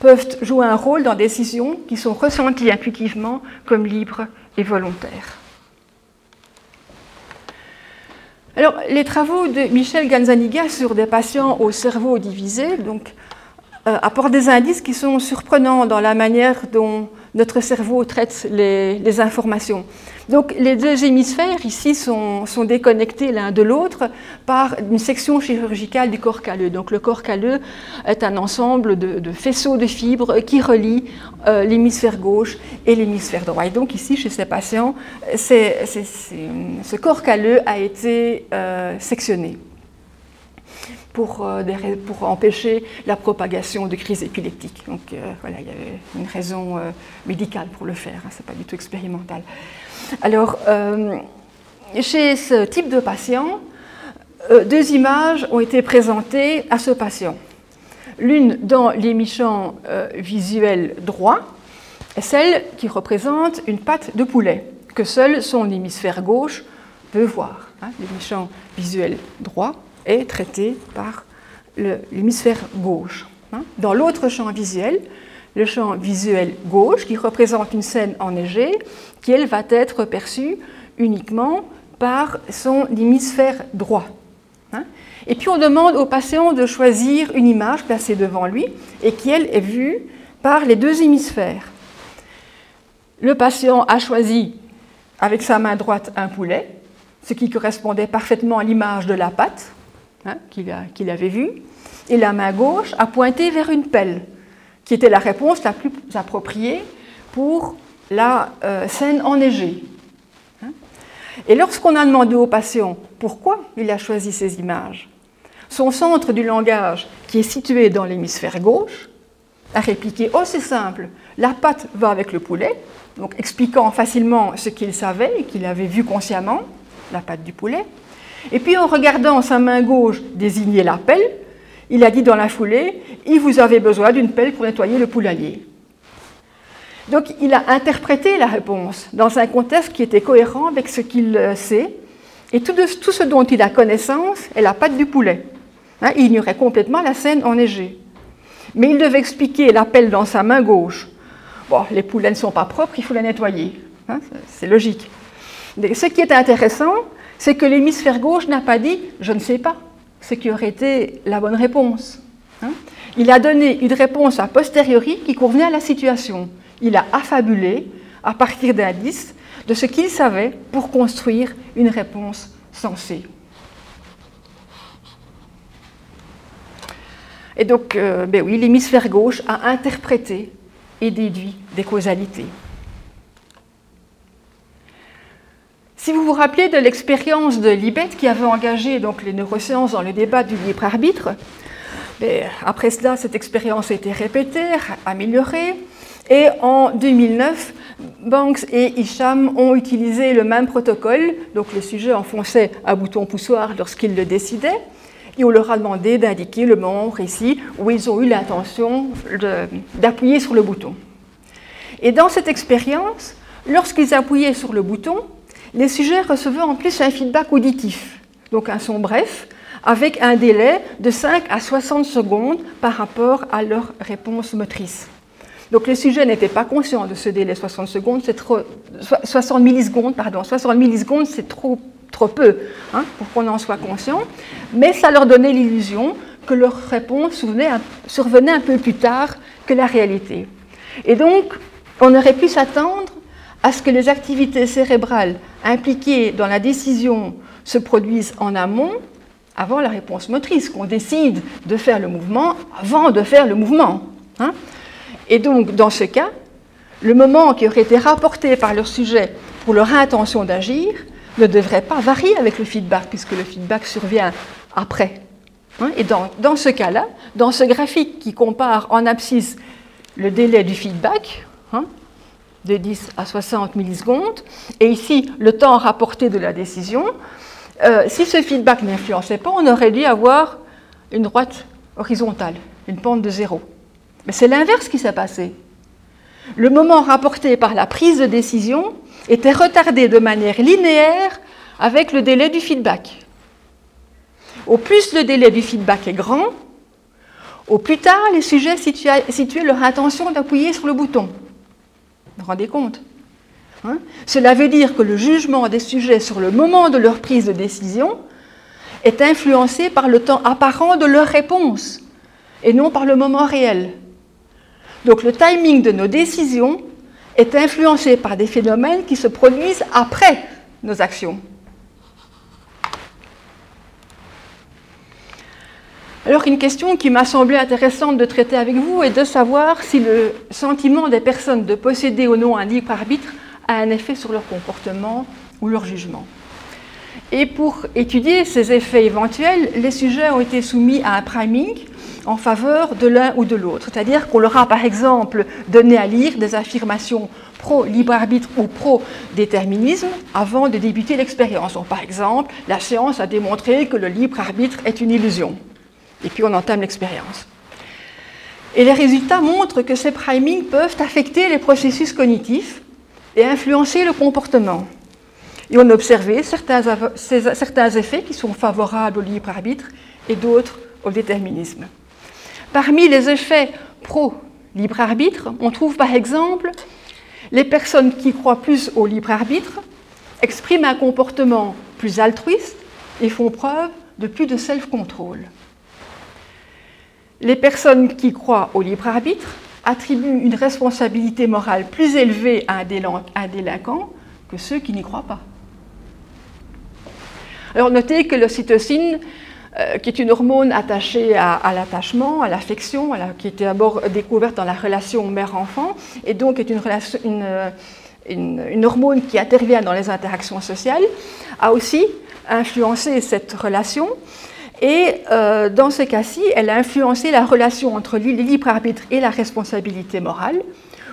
peuvent jouer un rôle dans des décisions qui sont ressenties intuitivement comme libres et volontaires. Alors, les travaux de Michel Ganzaniga sur des patients au cerveau divisé, euh, apporte des indices qui sont surprenants dans la manière dont notre cerveau traite les, informations. Donc les deux hémisphères ici sont, déconnectés l'un de l'autre par une section chirurgicale du corps calleux. Donc le corps calleux est un ensemble de, faisceaux de fibres qui relient euh, l'hémisphère gauche et l'hémisphère droit. Et donc ici, chez ces patients, ce corps calleux a été euh, sectionné pour, euh, pour, empêcher la propagation de crises épileptiques. Donc euh, voilà, il y avait une raison euh, médicale pour le faire, hein, ce n'est pas du tout expérimental. Alors, chez ce type de patient, deux images ont été présentées à ce patient. L'une dans l'émission visuel droit, est celle qui représente une patte de poulet que seul son hémisphère gauche peut voir. Hein. Champ visuel droit est traité par l'hémisphère gauche. Hein. Dans l'autre champ visuel, le champ visuel gauche, qui représente une scène enneigée, qui elle va être perçue uniquement par son hémisphère droit. Hein. Et puis on demande au patient de choisir une image placée devant lui et qui elle est vue par les deux hémisphères. Le patient a choisi avec sa main droite un poulet, ce qui correspondait parfaitement à l'image de la patte hein, qu'il avait vue, et la main gauche a pointé vers une pelle, qui était la réponse la plus appropriée pour la euh, scène enneigée. Hein. Et lorsqu'on a demandé au patient pourquoi il a choisi ces images, son centre du langage, qui est situé dans l'hémisphère gauche, a répliqué Oh, c'est simple, la patte va avec le poulet, donc expliquant facilement ce qu'il savait et qu'il avait vu consciemment, la patte du poulet. Et puis en regardant sa main gauche désigner la pelle, il a dit dans la foulée, il vous avez besoin d'une pelle pour nettoyer le poulailler. Donc il a interprété la réponse dans un contexte qui était cohérent avec ce qu'il sait, et tout, ce dont il a connaissance est la patte du poulet. Hein, il ignorait complètement la scène enneigée. Mais il devait expliquer la pelle dans sa main gauche Bon, les poulets ne sont pas propres, il faut les nettoyer. Hein, c'est logique. ce qui est intéressant, c'est que l'hémisphère gauche n'a pas dit je ne sais pas, ce qui aurait été la bonne réponse. Hein. Il a donné une réponse a posteriori qui convenait à la situation. Il a affabulé à partir d'indices de ce qu'il savait pour construire une réponse sensée. Et donc, euh, ben oui, l'hémisphère gauche a interprété et déduit des causalités. Si vous vous rappelez de l'expérience de Libet qui avait engagé donc les neurosciences dans le débat du libre arbitre, après cela, cette expérience a été répétée, améliorée, et en 2009, Banks et Isham ont utilisé le même protocole, donc le sujet enfonçait un bouton poussoir lorsqu'il le décidait, et on leur a demandé d'indiquer le moment précis où ils ont eu l'intention d'appuyer sur le bouton. Et dans cette expérience, lorsqu'ils appuyaient sur le bouton, les sujets recevaient en plus un feedback auditif, donc un son bref, avec un délai de 5 à 60 secondes par rapport à leur réponse motrice. Donc les sujets n'étaient pas conscients de ce délai 60 secondes, c'est trop 60 millisecondes, pardon, 60 millisecondes, c'est trop trop peu hein, pour qu'on en soit conscient, mais ça leur donnait l'illusion que leur réponse survenait un peu plus tard que la réalité. Et donc, on aurait pu s'attendre à ce que les activités cérébrales impliquées dans la décision se produisent en amont, avant la réponse motrice, qu'on décide de faire le mouvement avant de faire le mouvement. Hein. Et donc, dans ce cas, le moment qui aurait été rapporté par leur sujet pour leur intention d'agir ne devrait pas varier avec le feedback, puisque le feedback survient après. Hein, et dans, dans ce cas-là, dans ce graphique qui compare en abscisse le délai du feedback, hein, de 10 à 60 millisecondes, et ici le temps rapporté de la décision, euh, si ce feedback n'influençait pas, on aurait dû avoir une droite horizontale, une pente de zéro. Mais c'est l'inverse qui s'est passé. Le moment rapporté par la prise de décision était retardé de manière linéaire avec le délai du feedback. Au plus le délai du feedback est grand, au plus tard les sujets situaient leur intention d'appuyer sur le bouton. Vous vous rendez compte hein? Cela veut dire que le jugement des sujets sur le moment de leur prise de décision est influencé par le temps apparent de leur réponse et non par le moment réel. Donc le timing de nos décisions est influencé par des phénomènes qui se produisent après nos actions. Alors une question qui m'a semblé intéressante de traiter avec vous est de savoir si le sentiment des personnes de posséder ou non un libre arbitre a un effet sur leur comportement ou leur jugement. Et pour étudier ces effets éventuels, les sujets ont été soumis à un priming en faveur de l'un ou de l'autre. C'est-à-dire qu'on leur a par exemple donné à lire des affirmations pro-libre arbitre ou pro-déterminisme avant de débuter l'expérience. par exemple, la séance a démontré que le libre arbitre est une illusion. Et puis on entame l'expérience. Et les résultats montrent que ces primings peuvent affecter les processus cognitifs et influencer le comportement. Et on a observé certains, certains effets qui sont favorables au libre arbitre et d'autres au déterminisme. Parmi les effets pro-libre arbitre, on trouve par exemple les personnes qui croient plus au libre arbitre expriment un comportement plus altruiste et font preuve de plus de self-control. Les personnes qui croient au libre arbitre attribuent une responsabilité morale plus élevée à un délinquant que ceux qui n'y croient pas. Alors notez que l'ocytocine, euh, qui est une hormone attachée à, l'attachement, à l'affection, qui était d'abord découverte dans la relation mère-enfant, et donc est une, une, hormone qui intervient dans les interactions sociales, a aussi influencé cette relation. Et euh, dans ce cas-ci, elle a influencé la relation entre le libre arbitre et la responsabilité morale,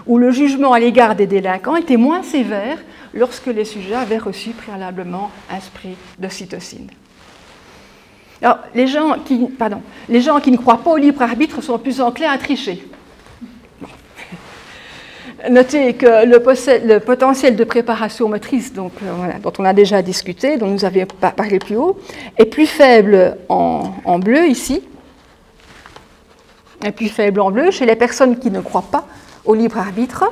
où le jugement à l'égard des délinquants était moins sévère lorsque les sujets avaient reçu préalablement un spray d'ocytocine. Alors, les gens, qui, pardon, les gens qui ne croient pas au libre arbitre sont plus enclins à tricher. Notez que le, potentiel de préparation motrice, donc, euh, dont on a déjà discuté, dont nous avions parlé plus haut, est plus faible en, en, bleu ici, est plus faible en bleu chez les personnes qui ne croient pas au libre arbitre.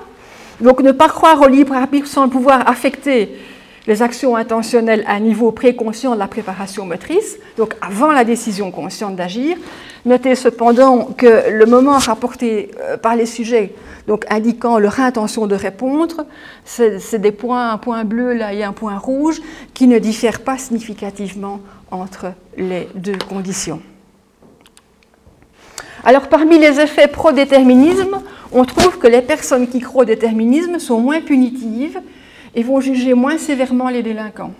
Donc ne pas croire au libre arbitre sans pouvoir affecter les actions intentionnelles à un niveau préconscient de la préparation motrice, donc avant la décision consciente d'agir. Notez cependant que le moment rapporté euh, par les sujets, donc indiquant leur intention de répondre, c'est des points, un point bleu là et un point rouge, qui ne diffèrent pas significativement entre les deux conditions. Alors parmi les effets pro-déterminisme, on trouve que les personnes qui croient au déterminisme sont moins punitives et vont juger moins sévèrement les délinquants.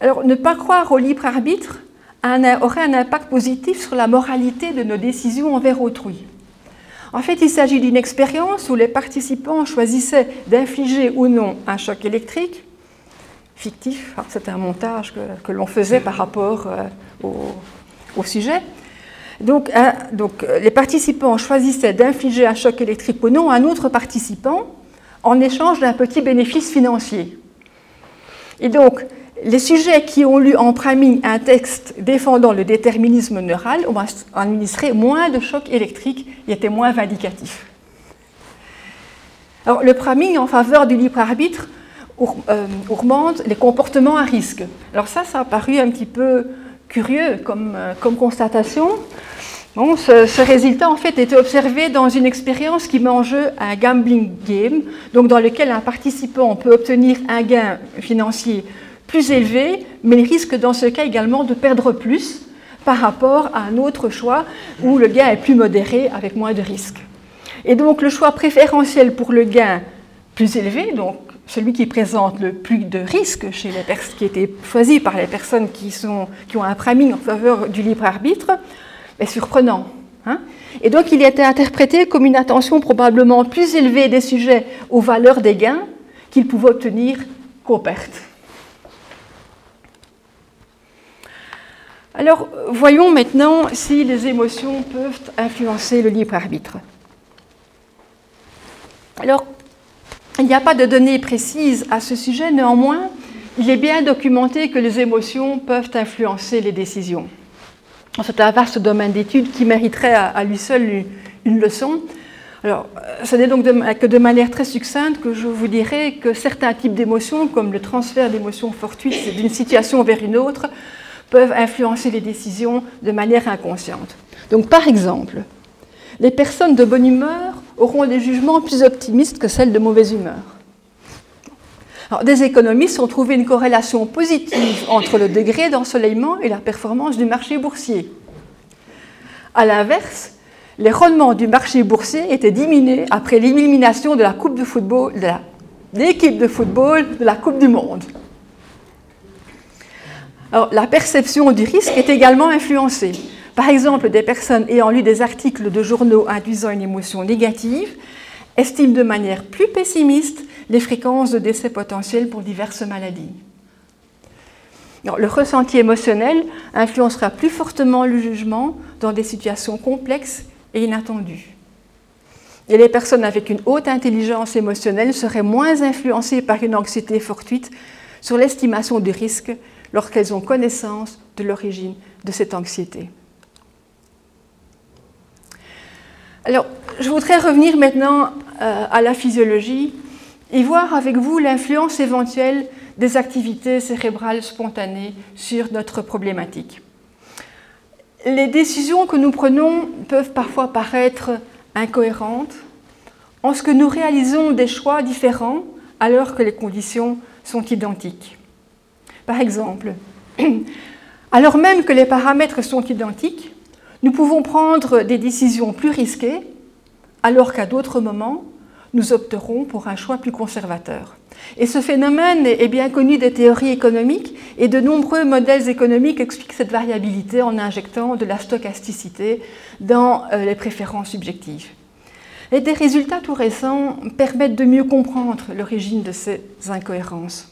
Alors, ne pas croire au libre arbitre aurait un impact positif sur la moralité de nos décisions envers autrui. En fait, il s'agit d'une expérience où les participants choisissaient d'infliger ou non un choc électrique, fictif, c'est un montage que, l'on faisait par rapport euh, au sujet, donc, donc, les participants choisissaient d'infliger un choc électrique ou non à un autre participant en échange d'un petit bénéfice financier. Et donc, les sujets qui ont lu en priming un texte défendant le déterminisme neural ont administré moins de chocs électriques et étaient moins vindicatifs. Alors, le priming en faveur du libre arbitre euh, augmente les comportements à risque. Alors ça, ça a paru un petit peu curieux comme, euh, comme constatation. Bon, ce, résultat, en fait, était observé dans une expérience qui met en jeu un gambling game, donc dans lequel un participant peut obtenir un gain financier plus élevé, mais il risque dans ce cas également de perdre plus par rapport à un autre choix où le gain est plus modéré avec moins de risques. Et donc le choix préférentiel pour le gain plus élevé, donc celui qui présente le plus de risques chez les qui étaient choisi par les personnes qui, sont, qui ont un priming en faveur du libre arbitre, est surprenant. Hein. et donc il été interprété comme une attention probablement plus élevée des sujets aux valeurs des gains qu'ils pouvaient obtenir qu'aux pertes. Alors voyons maintenant si les émotions peuvent influencer le libre arbitre. Alors, il n'y a pas de données précises à ce sujet, néanmoins, il est bien documenté que les émotions peuvent influencer les décisions. C'est un vaste domaine d'études qui mériterait à, lui seul une, leçon. Alors, euh, ce n'est donc que de manière très succincte que je vous dirai que certains types d'émotions, comme le transfert d'émotions fortuites d'une situation vers une autre, peuvent influencer les décisions de manière inconsciente. Donc, par exemple, les personnes de bonne humeur auront des jugements plus optimistes que celles de mauvaise humeur des économistes ont trouvé une corrélation positive entre le degré d'ensoleillement et la performance du marché boursier. A l'inverse, les rendements du marché boursier étaient diminués après l'élimination de la Coupe de football, de l'équipe de football de la Coupe du Monde. la perception du risque est également influencée. Par exemple, des personnes ayant lu des articles de journaux induisant une émotion négative estiment de manière plus pessimiste les fréquences de décès potentiels pour diverses maladies. le ressenti émotionnel influencera plus fortement le jugement dans des situations complexes et inattendues. Et les personnes avec une haute intelligence émotionnelle seraient moins influencées par une anxiété fortuite sur l'estimation du risque lorsqu'elles ont connaissance de l'origine de cette anxiété. Alors, je voudrais revenir maintenant euh, à la physiologie et voir avec vous l'influence éventuelle des activités cérébrales spontanées sur notre problématique. Les décisions que nous prenons peuvent parfois paraître incohérentes en ce que nous réalisons des choix différents alors que les conditions sont identiques. Par exemple, (clears throat) alors même que les paramètres sont identiques, nous pouvons prendre des décisions plus risquées, alors qu'à d'autres moments, nous opterons pour un choix plus conservateur. Et ce phénomène est bien connu des théories économiques et de nombreux modèles économiques expliquent cette variabilité en injectant de la stochasticité dans euh, les préférences subjectives. Et des résultats tout récents permettent de mieux comprendre l'origine de ces incohérences.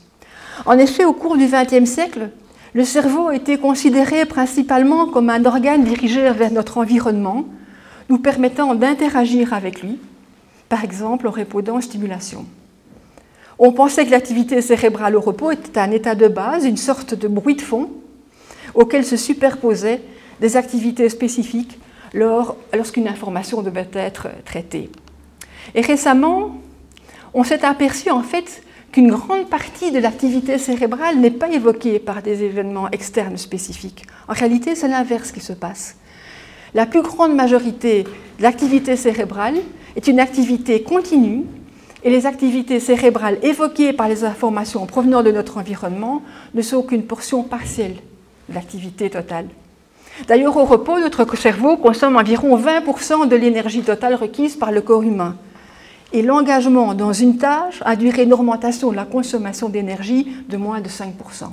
En effet, au cours du XXe siècle, le cerveau a été considéré principalement comme un organe dirigé vers notre environnement, nous permettant d'interagir avec lui, par exemple en répondant stimulation. On pensait que l'activité cérébrale au repos était un état de base, une sorte de bruit de fond, auquel se superposaient des activités spécifiques lorsqu'une information devait être traitée. Et récemment, on s'est aperçu en fait qu'une grande partie de l'activité cérébrale n'est pas évoquée par des événements externes spécifiques. En réalité, c'est l'inverse qui se passe. La plus grande majorité de l'activité cérébrale est une activité continue et les activités cérébrales évoquées par les informations provenant de notre environnement ne sont qu'une portion partielle de l'activité totale. D'ailleurs, au repos, notre cerveau consomme environ 20% de l'énergie totale requise par le corps humain. Et l'engagement dans une tâche a duré une augmentation de la consommation d'énergie de moins de 5%.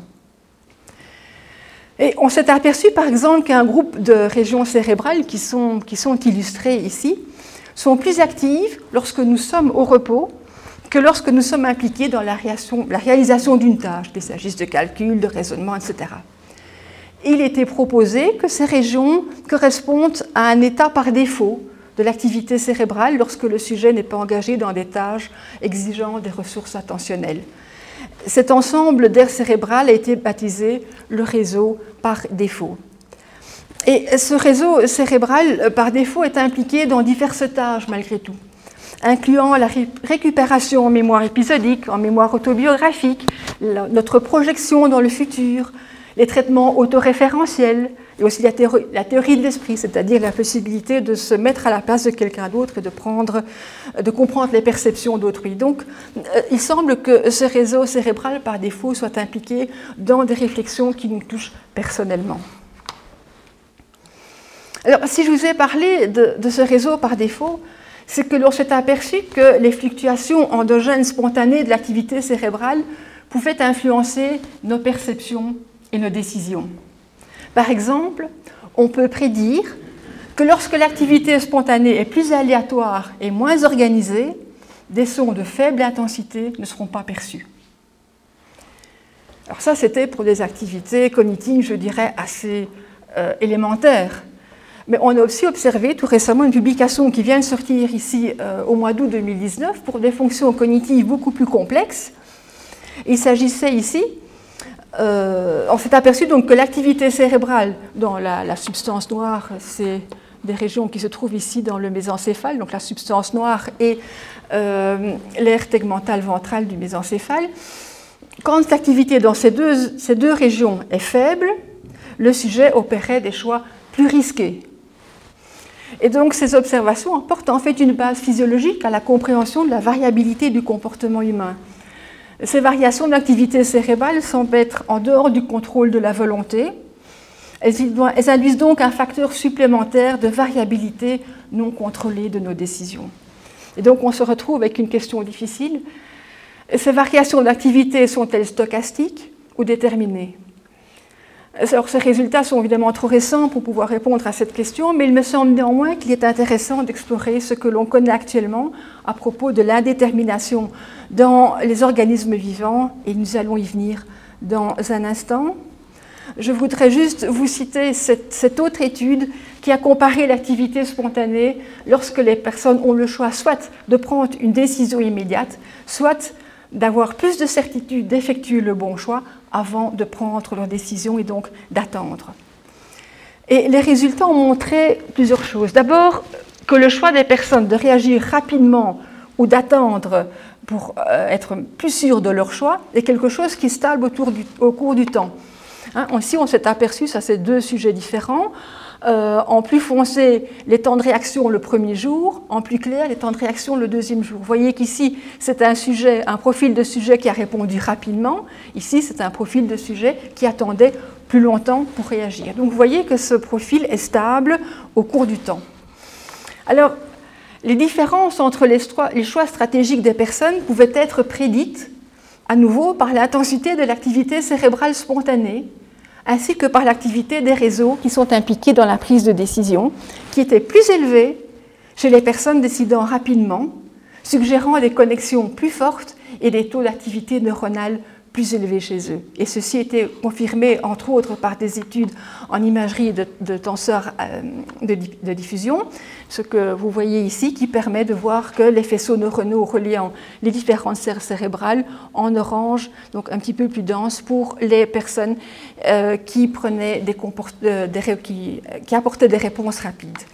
Et on s'est aperçu par exemple qu'un groupe de régions cérébrales qui sont, illustrées ici sont plus actives lorsque nous sommes au repos que lorsque nous sommes impliqués dans la, la réalisation d'une tâche, qu'il s'agisse de calcul, de raisonnement, etc. Il était proposé que ces régions correspondent à un état par défaut de l'activité cérébrale lorsque le sujet n'est pas engagé dans des tâches exigeant des ressources attentionnelles. Cet ensemble d'air cérébral a été baptisé le réseau par défaut. Et ce réseau cérébral euh, par défaut est impliqué dans diverses tâches malgré tout, incluant la récupération en mémoire épisodique, en mémoire autobiographique, notre projection dans le futur, les traitements autoréférentiels, et aussi la théorie, de l'esprit, c'est-à-dire la possibilité de se mettre à la place de quelqu'un d'autre et de, prendre, de comprendre les perceptions d'autrui. Donc, euh, il semble que ce réseau cérébral, par défaut, soit impliqué dans des réflexions qui nous touchent personnellement. Alors, si je vous ai parlé de ce réseau par défaut, c'est que l'on s'est aperçu que les fluctuations endogènes spontanées de l'activité cérébrale pouvaient influencer nos perceptions et nos décisions. Par exemple, on peut prédire que lorsque l'activité spontanée est plus aléatoire et moins organisée, des sons de faible intensité ne seront pas perçus. Alors ça, c'était pour des activités cognitives, je dirais, assez euh, élémentaires. Mais on a aussi observé tout récemment une publication qui vient de sortir ici euh, au mois d'août 2019 pour des fonctions cognitives beaucoup plus complexes. Il s'agissait ici euh, on s'est aperçu que l'activité cérébrale dans la, substance noire, c'est des régions qui se trouvent ici dans le mésencéphale, donc la substance noire et euh, l'aire tegmentale ventrale du mésencéphale. Quand l'activité dans ces deux, ces deux régions est faible, le sujet opérait des choix plus risqués. Et donc ces observations apportent en fait une base physiologique à la compréhension de la variabilité du comportement humain. Ces variations d'activité cérébrale semblent être en dehors du contrôle de la volonté. Elles induisent donc un facteur supplémentaire de variabilité non contrôlée de nos décisions. Et donc on se retrouve avec une question difficile. Ces variations d'activité sont-elles stochastiques ou déterminées? Alors, ces résultats sont évidemment trop récents pour pouvoir répondre à cette question, mais il me semble néanmoins qu'il est intéressant d'explorer ce que l'on connaît actuellement à propos de l'indétermination dans les organismes vivants, et nous allons y venir dans un instant. je voudrais juste vous citer cette, autre étude qui a comparé l'activité spontanée lorsque les personnes ont le choix soit de prendre une décision immédiate, soit d'avoir plus de certitude d'effectuer le bon choix avant de prendre leur décision et donc d'attendre. Et les résultats ont montré plusieurs choses. D'abord, que le choix des personnes de réagir rapidement ou d'attendre pour euh, être plus sûr de leur choix est quelque chose qui stable autour au cours du temps. Hein, ici, on s'est aperçu, ça c'est deux sujets différents. Euh, en plus foncé, les temps de réaction le premier jour, en plus clair, les temps de réaction le deuxième jour. Vous voyez qu'ici, c'est un un profil de sujet qui a répondu rapidement. Ici, c'est un profil de sujet qui attendait plus longtemps pour réagir. Donc vous voyez que ce profil est stable au cours du temps. Alors, les différences entre les choix stratégiques des personnes pouvaient être prédites à nouveau par l'intensité de l'activité cérébrale spontanée, ainsi que par l'activité des réseaux qui sont impliqués dans la prise de décision, qui était plus élevée chez les personnes décidant rapidement, suggérant des connexions plus fortes et des taux d'activité neuronale plus élevés chez eux. Et ceci était confirmé, entre autres, par des études en imagerie de, tenseurs euh, de, diffusion, ce que vous voyez ici, qui permet de voir que les faisceaux neuronaux reliant les différentes serres cérébrales en orange, donc un petit peu plus dense pour les personnes euh, qui, prenaient des, euh, qui apportaient des réponses rapides.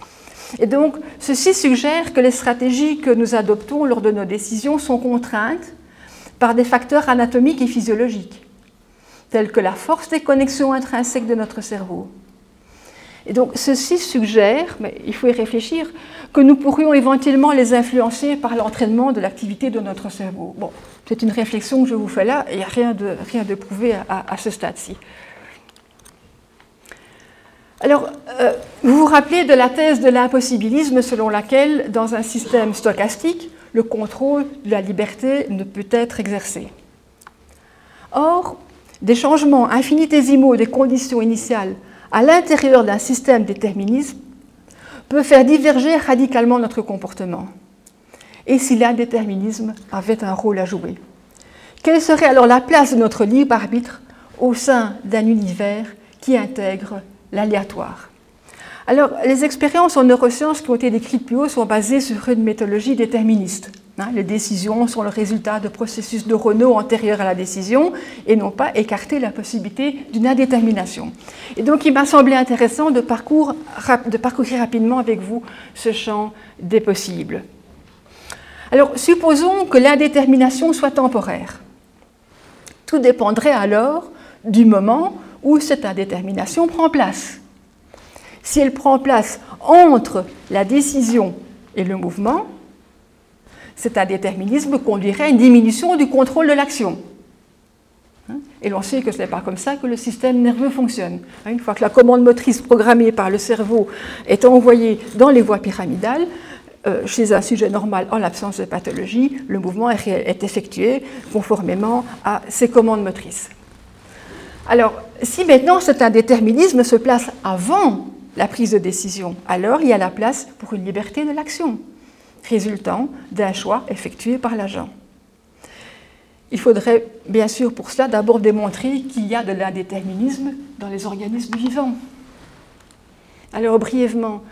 Et donc, ceci suggère que les stratégies que nous adoptons lors de nos décisions sont contraintes par des facteurs anatomiques et physiologiques, tels que la force des connexions intrinsèques de notre cerveau. Et donc, ceci suggère, mais il faut y réfléchir, que nous pourrions éventuellement les influencer par l'entraînement de l'activité de notre cerveau. Bon, c'est une réflexion que je vous fais là, il n'y a rien de, rien de prouvé à, ce stade-ci. Alors, euh, vous vous rappelez de la thèse de l'impossibilisme selon laquelle, dans un système stochastique, le contrôle de la liberté ne peut être exercé. Or, des changements infinitésimaux des conditions initiales à l'intérieur d'un système déterminisme peuvent faire diverger radicalement notre comportement. Et si l'indéterminisme avait un rôle à jouer Quelle serait alors la place de notre libre arbitre au sein d'un univers qui intègre l'aléatoire? Alors, les expériences en neurosciences qui ont été décrites plus haut sont basées sur une méthodologie déterministe. Hein. les décisions sont le résultat de processus neuronaux antérieurs à la décision et n'ont pas écarté la possibilité d'une indétermination. Et donc, il m'a semblé intéressant de, parcourir, de parcourir rapidement avec vous ce champ des possibles. Alors, supposons que l'indétermination soit temporaire. Tout dépendrait alors du moment où cette indétermination prend place si elle prend place entre la décision et le mouvement, c'est un déterminisme conduirait à une diminution du contrôle de l'action. Et l'on sait que ce n'est pas comme ça que le système nerveux fonctionne. Une fois que la commande motrice programmée par le cerveau est envoyée dans les voies pyramidales, euh, chez un sujet normal en l'absence de pathologie, le mouvement est effectué conformément à ces commandes motrices. Alors, si maintenant cet indéterminisme se place avant la prise de décision. Alors il y a la place pour une liberté de l'action, résultant d'un choix effectué par l'agent. Il faudrait bien sûr pour cela d'abord démontrer qu'il y a de l'indéterminisme dans les organismes vivants. Alors brièvement,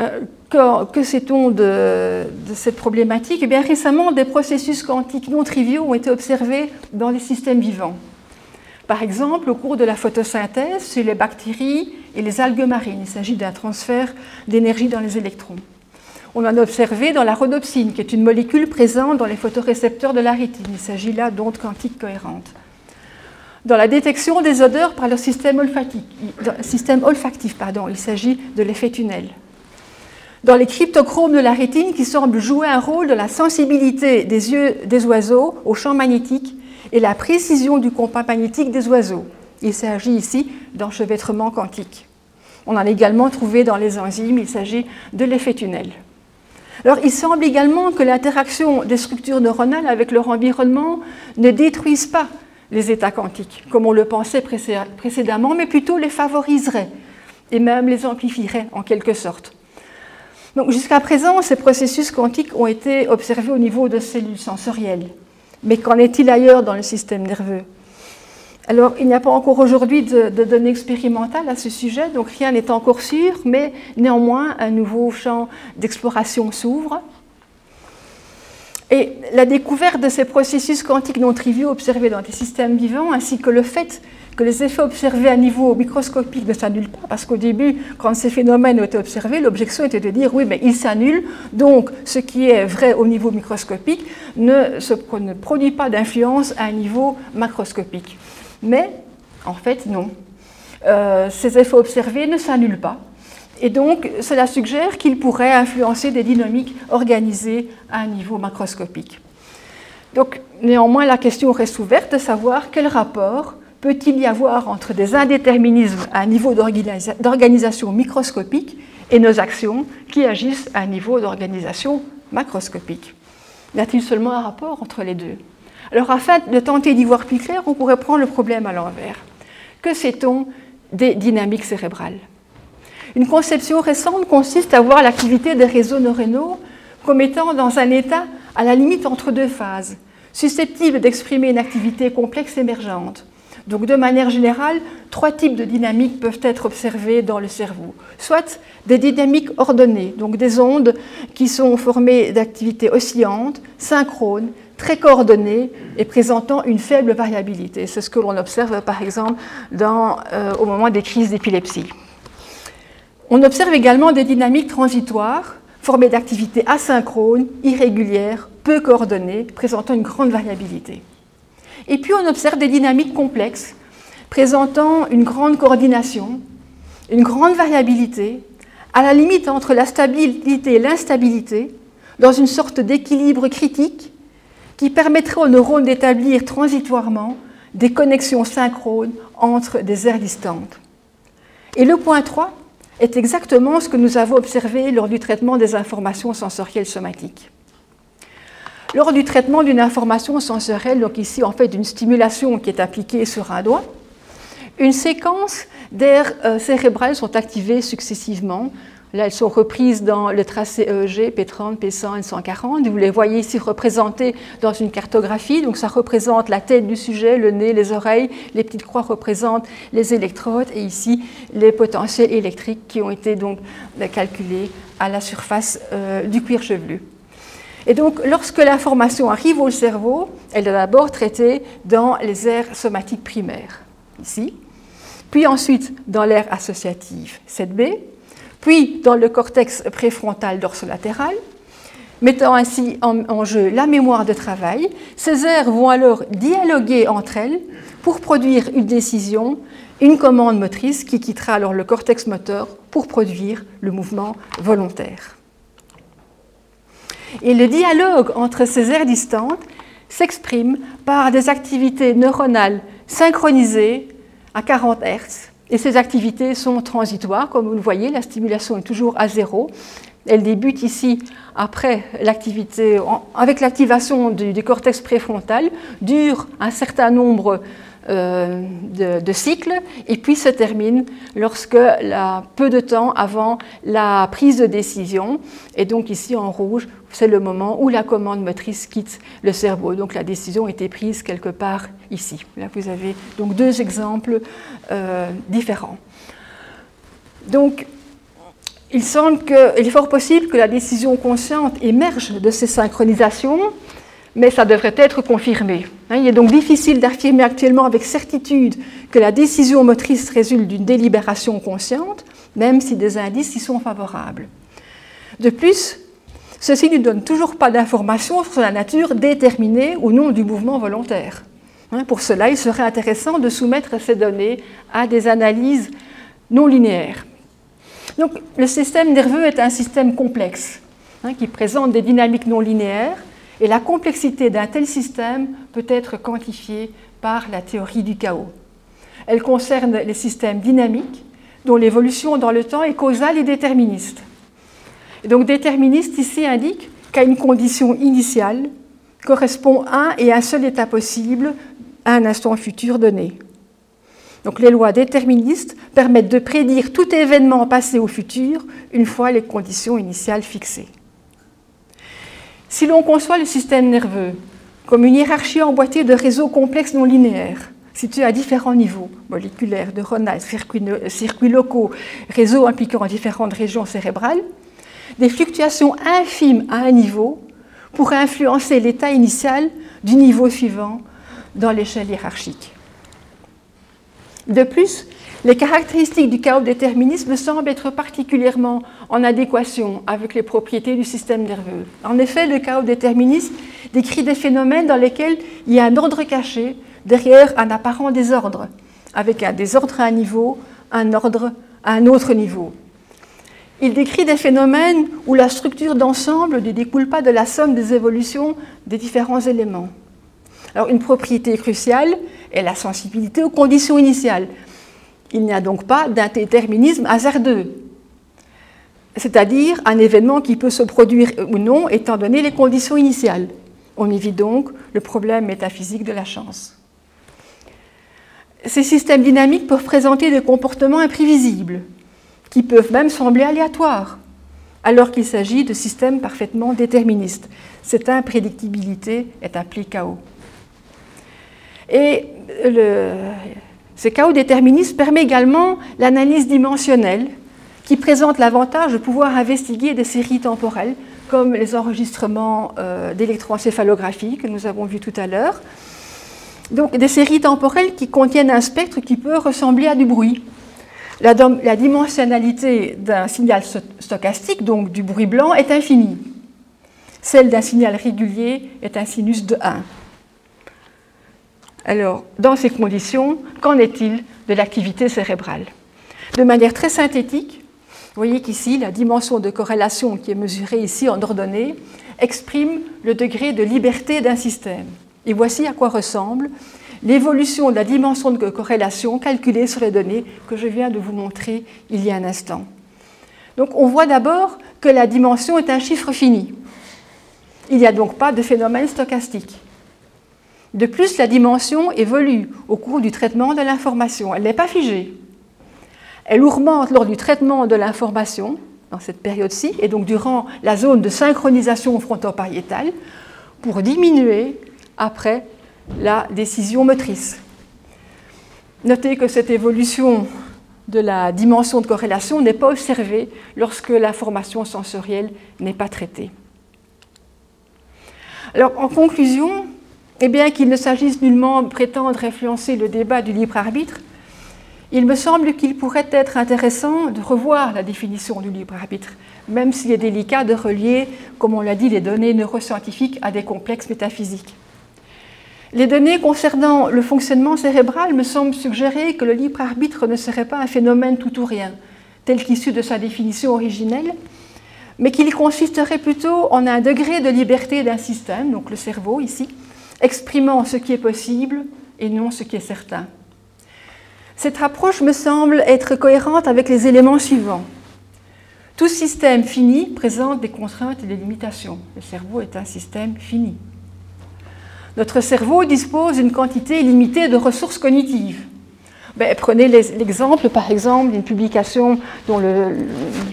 euh, que, sait-on de, de, cette problématique? Eh bien récemment, des processus quantiques non triviaux ont été observés dans les systèmes vivants. Par exemple, au cours de la photosynthèse, chez les bactéries et les algues marines, il s'agit d'un transfert d'énergie dans les électrons. On en a observé dans la rhodopsine, qui est une molécule présente dans les photorécepteurs de la rétine. Il s'agit là d'ondes quantiques cohérentes. Dans la détection des odeurs par le système olfactif, il s'agit de l'effet tunnel. Dans les cryptochromes de la rétine qui semblent jouer un rôle de la sensibilité des yeux des oiseaux au champ magnétique et la précision du compas magnétique des oiseaux. Il s'agit ici d'enchevêtrement quantique. On en a également trouvé dans les enzymes, il s'agit de l'effet tunnel. Alors, il semble également que l'interaction des structures neuronales avec leur environnement ne détruise pas les états quantiques, comme on le pensait précédemment, mais plutôt les favoriserait et même les amplifierait en quelque sorte. Donc, jusqu'à présent, ces processus quantiques ont été observés au niveau de cellules sensorielles. Mais qu'en est-il ailleurs dans le système nerveux? Alors, il n'y a pas encore aujourd'hui de, données expérimentales à ce sujet, donc rien n'est encore sûr, mais néanmoins, un nouveau champ d'exploration s'ouvre. Et la découverte de ces processus quantiques non triviaux observés dans des systèmes vivants, ainsi que le fait que les effets observés à niveau microscopique ne s'annulent pas, parce qu'au début, quand ces phénomènes ont été observés, l'objection était de dire oui, mais ils s'annulent, donc ce qui est vrai au niveau microscopique ne, produit pas d'influence à un niveau macroscopique. Mais en fait, non. Euh, ces effets observés ne s'annulent pas. Et donc, cela suggère qu'ils pourraient influencer des dynamiques organisées à un niveau macroscopique. Donc, néanmoins, la question reste ouverte de savoir quel rapport peut-il y avoir entre des indéterminismes à un niveau d'organisation microscopique et nos actions qui agissent à un niveau d'organisation macroscopique Y a-t-il seulement un rapport entre les deux? Alors afin de tenter d'y voir plus clair, on pourrait prendre le problème à l'envers. Que sait-on des dynamiques cérébrales? Une conception récente consiste à voir l'activité des réseaux neuronaux comme étant dans un état à la limite entre deux phases, susceptible d'exprimer une activité complexe émergente donc de manière générale, trois types de dynamiques peuvent être observées dans le cerveau. Soit des dynamiques ordonnées, donc des ondes qui sont formées d'activités oscillantes, synchrones, très coordonnées et présentant une faible variabilité. C'est ce que l'on observe par exemple euh, au moment des crises d'épilepsie. On observe également des dynamiques transitoires formées d'activités asynchrones, irrégulières, peu coordonnées, présentant une grande variabilité. Et puis on observe des dynamiques complexes, présentant une grande coordination, une grande variabilité, à la limite entre la stabilité et l'instabilité, dans une sorte d'équilibre critique qui permettrait aux neurones d'établir transitoirement des connexions synchrones entre des aires distantes. Et le point 3 est exactement ce que nous avons observé lors du traitement des informations sensorielles somatiques. Lors du traitement d'une information sensorielle, donc ici en fait d'une stimulation qui est appliquée sur un doigt, une séquence d'aires euh, cérébrales sont activées successivement. Là, elles sont reprises dans le tracé EEG, P30, P100 et 140. Vous les voyez ici représentées dans une cartographie. Donc, ça représente la tête du sujet, le nez, les oreilles. Les petites croix représentent les électrodes et ici les potentiels électriques qui ont été donc calculés à la surface euh, du cuir chevelu. Et donc, lorsque l'information arrive au cerveau, elle est d'abord traitée dans les aires somatiques primaires, ici, puis ensuite dans l'aire associative 7B, puis dans le cortex préfrontal dorsolatéral, mettant ainsi en, jeu la mémoire de travail. Ces aires vont alors dialoguer entre elles pour produire une décision, une commande motrice qui quittera alors le cortex moteur pour produire le mouvement volontaire. Et le dialogue entre ces aires distantes s'exprime par des activités neuronales synchronisées à 40 Hz. Et ces activités sont transitoires, comme vous le voyez, la stimulation est toujours à zéro. Elle débute ici après l'activité, avec l'activation du, cortex préfrontal, dure un certain nombre euh, de, cycles et puis se termine lorsque peu de temps avant la prise de décision. Et donc ici en rouge, c'est le moment où la commande motrice quitte le cerveau. Donc la décision été prise quelque part ici. Là vous avez donc deux exemples euh, différents. Donc il semble qu'il est fort possible que la décision consciente émerge de ces synchronisations mais ça devrait être confirmé. Hein, il est donc difficile d'affirmer actuellement avec certitude que la décision motrice résulte d'une délibération consciente, même si des indices y sont favorables. De plus, ceci ne donne toujours pas d'informations sur la nature déterminée ou non du mouvement volontaire. Hein, pour cela, il serait intéressant de soumettre ces données à des analyses non linéaires. Donc, le système nerveux est un système complexe hein, qui présente des dynamiques non linéaires et la complexité d'un tel système peut être quantifiée par la théorie du chaos. Elle concerne les systèmes dynamiques dont l'évolution dans le temps est causale et déterministe. Donc déterministe ici indique qu'à une condition initiale correspond un et un seul état possible à un instant futur donné. Donc les lois déterministes permettent de prédire tout événement passé au futur une fois les conditions initiales fixées. Si l'on conçoit le système nerveux comme une hiérarchie emboîtée de réseaux complexes non linéaires, situés à différents niveaux moléculaires, neuronales, circuits, locaux, réseaux impliquant différentes régions cérébrales, des fluctuations infimes à un niveau pourraient influencer l'état initial du niveau suivant dans l'échelle hiérarchique. De plus, les caractéristiques du chaos déterminisme semblent être particulièrement en adéquation avec les propriétés du système nerveux. En effet, le chaos déterminisme décrit des phénomènes dans lesquels il y a un ordre caché derrière un apparent désordre, avec un désordre à un niveau, un ordre à un autre niveau. Il décrit des phénomènes où la structure d'ensemble ne découle pas de la somme des évolutions des différents éléments. Alors, une propriété cruciale est la sensibilité aux conditions initiales. Il n'y a donc pas d'indéterminisme hasardeux, c'est-à-dire un événement qui peut se produire ou non étant donné les conditions initiales. On évite donc le problème métaphysique de la chance. Ces systèmes dynamiques peuvent présenter des comportements imprévisibles, qui peuvent même sembler aléatoires, alors qu'il s'agit de systèmes parfaitement déterministes. Cette imprédictibilité est appelée chaos. Et le, ce chaos déterministe permet également l'analyse dimensionnelle, qui présente l'avantage de pouvoir investiguer des séries temporelles, comme les enregistrements euh, d'électroencéphalographie que nous avons vus tout à l'heure, donc des séries temporelles qui contiennent un spectre qui peut ressembler à du bruit. La, dimensionnalité d'un signal stochastique, donc du bruit blanc, est infinie. Celle d'un signal régulier est un sinus de 1. Alors, dans ces conditions, qu'en est-il de l'activité cérébrale? De manière très synthétique, vous voyez qu'ici, la dimension de corrélation qui est mesurée ici en ordonnée exprime le degré de liberté d'un système. Et voici à quoi ressemble l'évolution de la dimension de corrélation calculée sur les données que je viens de vous montrer il y a un instant. Donc on voit d'abord que la dimension est un chiffre fini. Il n'y a donc pas de phénomène stochastique. De plus, la dimension évolue au cours du traitement de l'information. Elle n'est pas figée. Elle augmente lors du traitement de l'information, dans cette période-ci, et donc durant la zone de synchronisation fronto-pariétale, pour diminuer après la décision motrice. Notez que cette évolution de la dimension de corrélation n'est pas observée lorsque l'information sensorielle n'est pas traitée. Alors, en conclusion, eh bien qu'il ne s'agisse nullement de prétendre influencer le débat du libre arbitre, il me semble qu'il pourrait être intéressant de revoir la définition du libre arbitre, même s'il est délicat de relier, comme on l'a dit, les données neuroscientifiques à des complexes métaphysiques. Les données concernant le fonctionnement cérébral me semblent suggérer que le libre arbitre ne serait pas un phénomène tout ou rien, tel qu'issu de sa définition originelle, mais qu'il consisterait plutôt en un degré de liberté d'un système, donc le cerveau ici, exprimant ce qui est possible et non ce qui est certain. Cette approche me semble être cohérente avec les éléments suivants. Tout système fini présente des contraintes et des limitations. Le cerveau est un système fini. Notre cerveau dispose d'une quantité limitée de ressources cognitives. Ben, prenez l'exemple, par exemple, d'une publication dont le,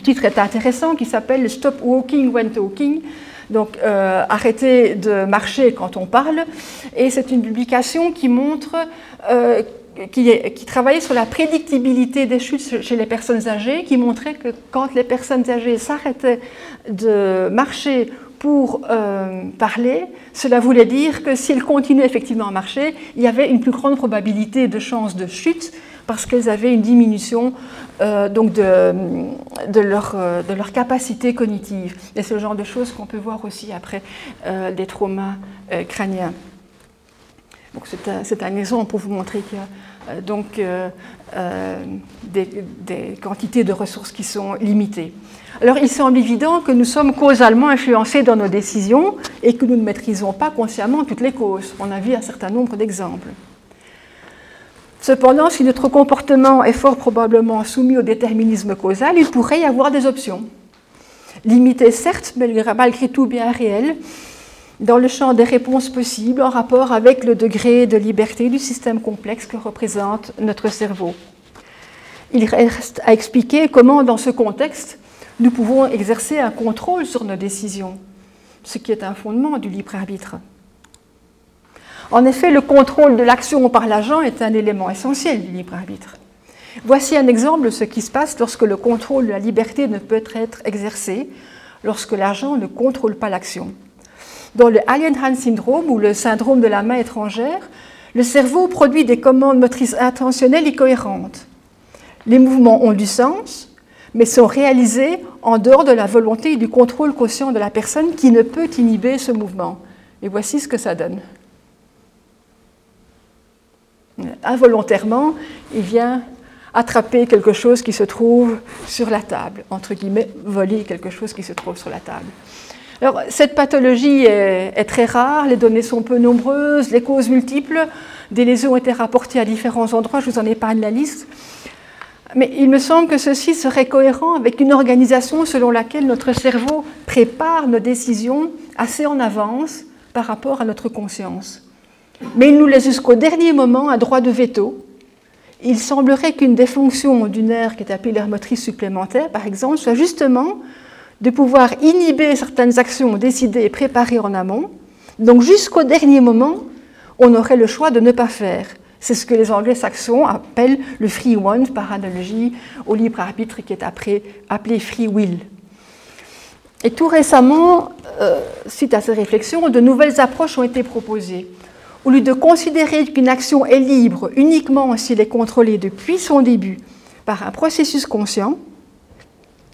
titre est intéressant, qui s'appelle Stop Walking When Talking. Donc, euh, arrêter de marcher quand on parle. Et c'est une publication qui montre, euh, qui, qui, travaillait sur la prédictibilité des chutes chez les personnes âgées, qui montrait que quand les personnes âgées s'arrêtaient de marcher pour euh, parler, cela voulait dire que s'ils continuaient effectivement à marcher, il y avait une plus grande probabilité de chance de chute parce qu'elles avaient une diminution euh, donc de, leur, euh, de, leur, capacité cognitive. Et c'est le genre de choses qu'on peut voir aussi après des traumas crâniens. c'est un, un, exemple pour vous montrer qu'il y a donc des, des quantités de ressources qui sont limitées. Alors il semble évident que nous sommes causalement influencés dans nos décisions et que nous ne maîtrisons pas consciemment toutes les causes. On a vu un certain nombre d'exemples. Cependant, si notre comportement est fort probablement soumis au déterminisme causal, il pourrait y avoir des options. Limitées certes, mais malgré tout bien réelles, dans le champ des réponses possibles en rapport avec le degré de liberté du système complexe que représente notre cerveau. Il reste à expliquer comment, dans ce contexte, nous pouvons exercer un contrôle sur nos décisions, ce qui est un fondement du libre arbitre. En effet, le contrôle de l'action par l'agent est un élément essentiel du libre arbitre. Voici un exemple de ce qui se passe lorsque le contrôle de la liberté ne peut être exercé, lorsque l'agent ne contrôle pas l'action. Dans le Alien Hand Syndrome ou le syndrome de la main étrangère, le cerveau produit des commandes motrices intentionnelles et cohérentes. Les mouvements ont du sens, mais sont réalisés en dehors de la volonté et du contrôle conscient de la personne qui ne peut inhiber ce mouvement. Et voici ce que ça donne. Involontairement, il vient attraper quelque chose qui se trouve sur la table, entre guillemets, voler quelque chose qui se trouve sur la table. Alors, cette pathologie est, très rare, les données sont peu nombreuses, les causes multiples, des lésions ont été rapportées à différents endroits, je vous en épargne la liste. Mais il me semble que ceci serait cohérent avec une organisation selon laquelle notre cerveau prépare nos décisions assez en avance par rapport à notre conscience. Mais il nous laisse jusqu'au dernier moment un droit de veto. Il semblerait qu'une des fonctions du nerf qui est appelée l'air motrice supplémentaire, par exemple, soit justement de pouvoir inhiber certaines actions décidées et préparées en amont. Donc jusqu'au dernier moment, on aurait le choix de ne pas faire. C'est ce que les Anglais-Saxons appellent le free one, par analogie au libre arbitre qui est appelé free will. Et tout récemment, euh, suite à ces réflexions, de nouvelles approches ont été proposées. Au lieu de considérer qu'une action est libre uniquement s'il est contrôlé depuis son début par un processus conscient,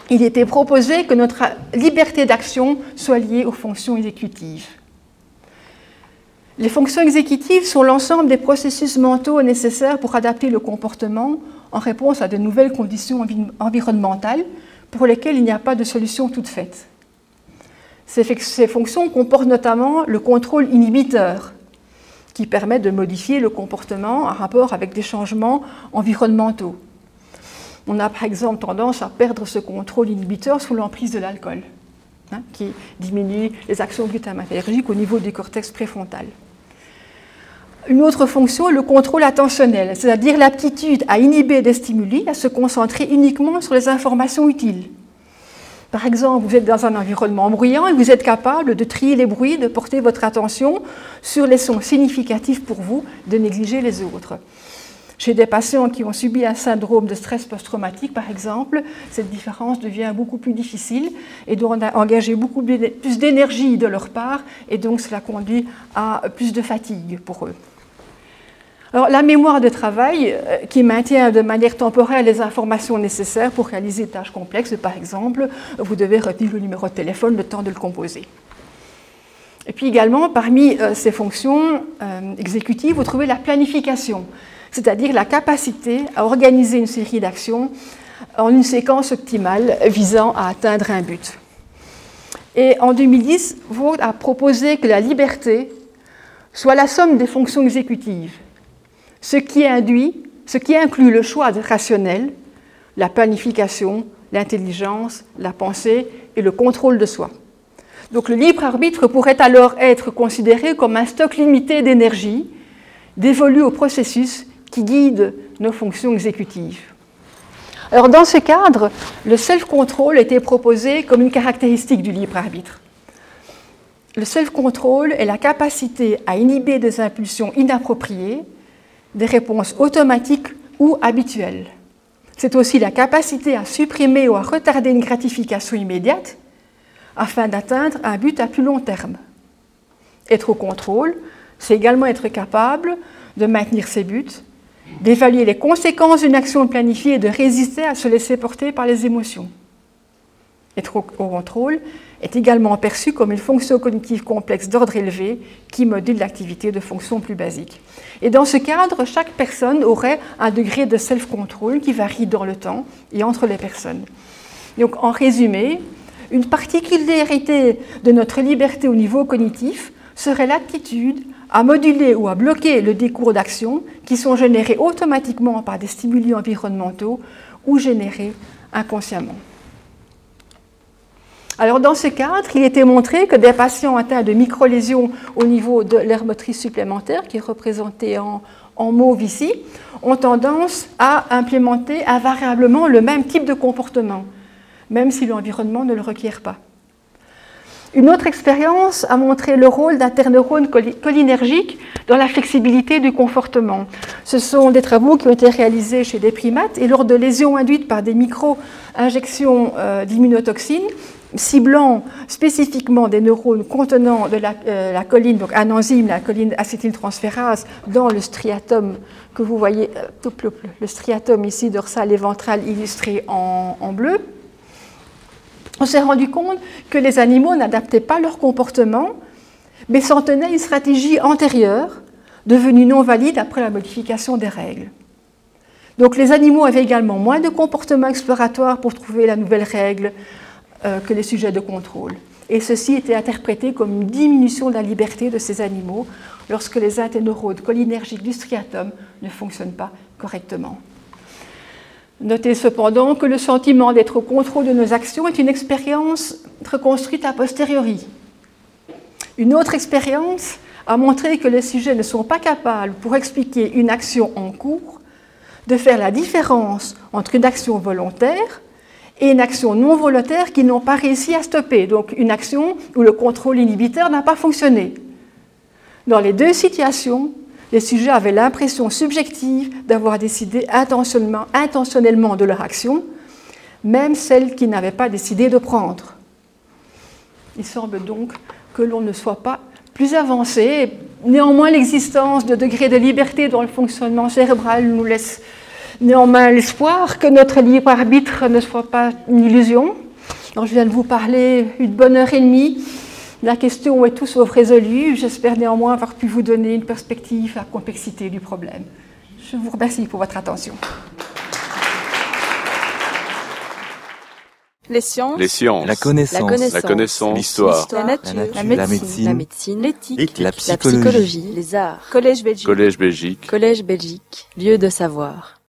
il était proposé que notre liberté d'action soit liée aux fonctions exécutives. Les fonctions exécutives sont l'ensemble des processus mentaux nécessaires pour adapter le comportement en réponse à de nouvelles conditions environnementales pour lesquelles il n'y a pas de solution toute faite. Ces fonctions comportent notamment le contrôle inhibiteur, qui permet de modifier le comportement en rapport avec des changements environnementaux. On a par exemple tendance à perdre ce contrôle inhibiteur sous l'emprise de l'alcool, hein, qui diminue les actions glutamatergiques au niveau du cortex préfrontal. Une autre fonction est le contrôle attentionnel, c'est-à-dire l'aptitude à inhiber des stimuli, à se concentrer uniquement sur les informations utiles. Par exemple, vous êtes dans un environnement bruyant et vous êtes capable de trier les bruits, de porter votre attention sur les sons significatifs pour vous, de négliger les autres. Chez des patients qui ont subi un syndrome de stress post-traumatique, par exemple, cette différence devient beaucoup plus difficile et doit engager beaucoup plus d'énergie de leur part et donc cela conduit à plus de fatigue pour eux. Alors, la mémoire de travail, euh, qui maintient de manière temporaire les informations nécessaires pour réaliser des tâches complexes, par exemple, vous devez retenir le numéro de téléphone le temps de le composer. Et puis également, parmi euh, ces fonctions euh, exécutives, vous trouvez la planification, c'est-à-dire la capacité à organiser une série d'actions en une séquence optimale visant à atteindre un but. Et en 2010, vous a proposé que la liberté soit la somme des fonctions exécutives ce qui induit, ce qui inclut le choix rationnel, la planification, l'intelligence, la pensée et le contrôle de soi. Donc le libre arbitre pourrait alors être considéré comme un stock limité d'énergie dévolu au processus qui guide nos fonctions exécutives. Alors dans ce cadre, le self-control était proposé comme une caractéristique du libre arbitre. Le self-control est la capacité à inhiber des impulsions inappropriées des réponses automatiques ou habituelles. C'est aussi la capacité à supprimer ou à retarder une gratification immédiate afin d'atteindre un but à plus long terme. Être au contrôle, c'est également être capable de maintenir ses buts, d'évaluer les conséquences d'une action planifiée et de résister à se laisser porter par les émotions. Être au contrôle est également perçu comme une fonction cognitive complexe d'ordre élevé qui module l'activité de fonctions plus basiques. Et dans ce cadre, chaque personne aurait un degré de self-control qui varie dans le temps et entre les personnes. Donc en résumé, une particularité de notre liberté au niveau cognitif serait l'aptitude à moduler ou à bloquer le décours d'actions qui sont générés automatiquement par des stimuli environnementaux ou générés inconsciemment. Alors dans ce cadre, il était montré que des patients atteints de microlésions au niveau de l'air motrice supplémentaire, qui est représenté en, en mauve ici, ont tendance à implémenter invariablement le même type de comportement, même si l'environnement ne le requiert pas. Une autre expérience a montré le rôle d'interneurones cholinergiques dans la flexibilité du confortement. Ce sont des travaux qui ont été réalisés chez des primates et lors de lésions induites par des micro-injections euh, d'immunotoxines, ciblant spécifiquement des neurones contenant de la, euh, choline, donc un enzyme, la choline acétyltransférase, dans le striatum que vous voyez, euh, le, striatum ici dorsal et ventral illustré en bleu on s'est rendu compte que les animaux n'adaptaient pas leur comportement, mais s'en tenaient à une stratégie antérieure, devenue non valide après la modification des règles. Donc les animaux avaient également moins de comportement exploratoire pour trouver la nouvelle règle euh, que les sujets de contrôle. Et ceci était interprété comme une diminution de la liberté de ces animaux lorsque les interneurones cholinergiques du striatum ne fonctionnent pas correctement. Notez cependant que le sentiment d'être au contrôle de nos actions est une expérience reconstruite a posteriori. Une autre expérience a montré que les sujets ne sont pas capables, pour expliquer une action en cours, de faire la différence entre une action volontaire et une action non volontaire qui n'ont pas réussi à stopper, donc une action où le contrôle inhibiteur n'a pas fonctionné. Dans les deux situations, les sujets avaient l'impression subjective d'avoir décidé intentionnellement, de leur action, même celles qu'ils n'avaient pas décidé de prendre. Il semble donc que l'on ne soit pas plus avancé. Néanmoins, l'existence de degrés de liberté dans le fonctionnement cérébral nous laisse néanmoins l'espoir que notre libre arbitre ne soit pas une illusion. je viens de vous parler une bonne heure et demie la question est tout sauf résolue. J'espère néanmoins avoir pu vous donner une perspective à la complexité du problème. Je vous remercie pour votre attention. Les sciences. La connaissance. La connaissance. L'histoire. La, nature. La médecine. L'éthique. La, psychologie. Les arts. Collège Belgique. Collège Belgique. Collège Belgique. Lieu de savoir.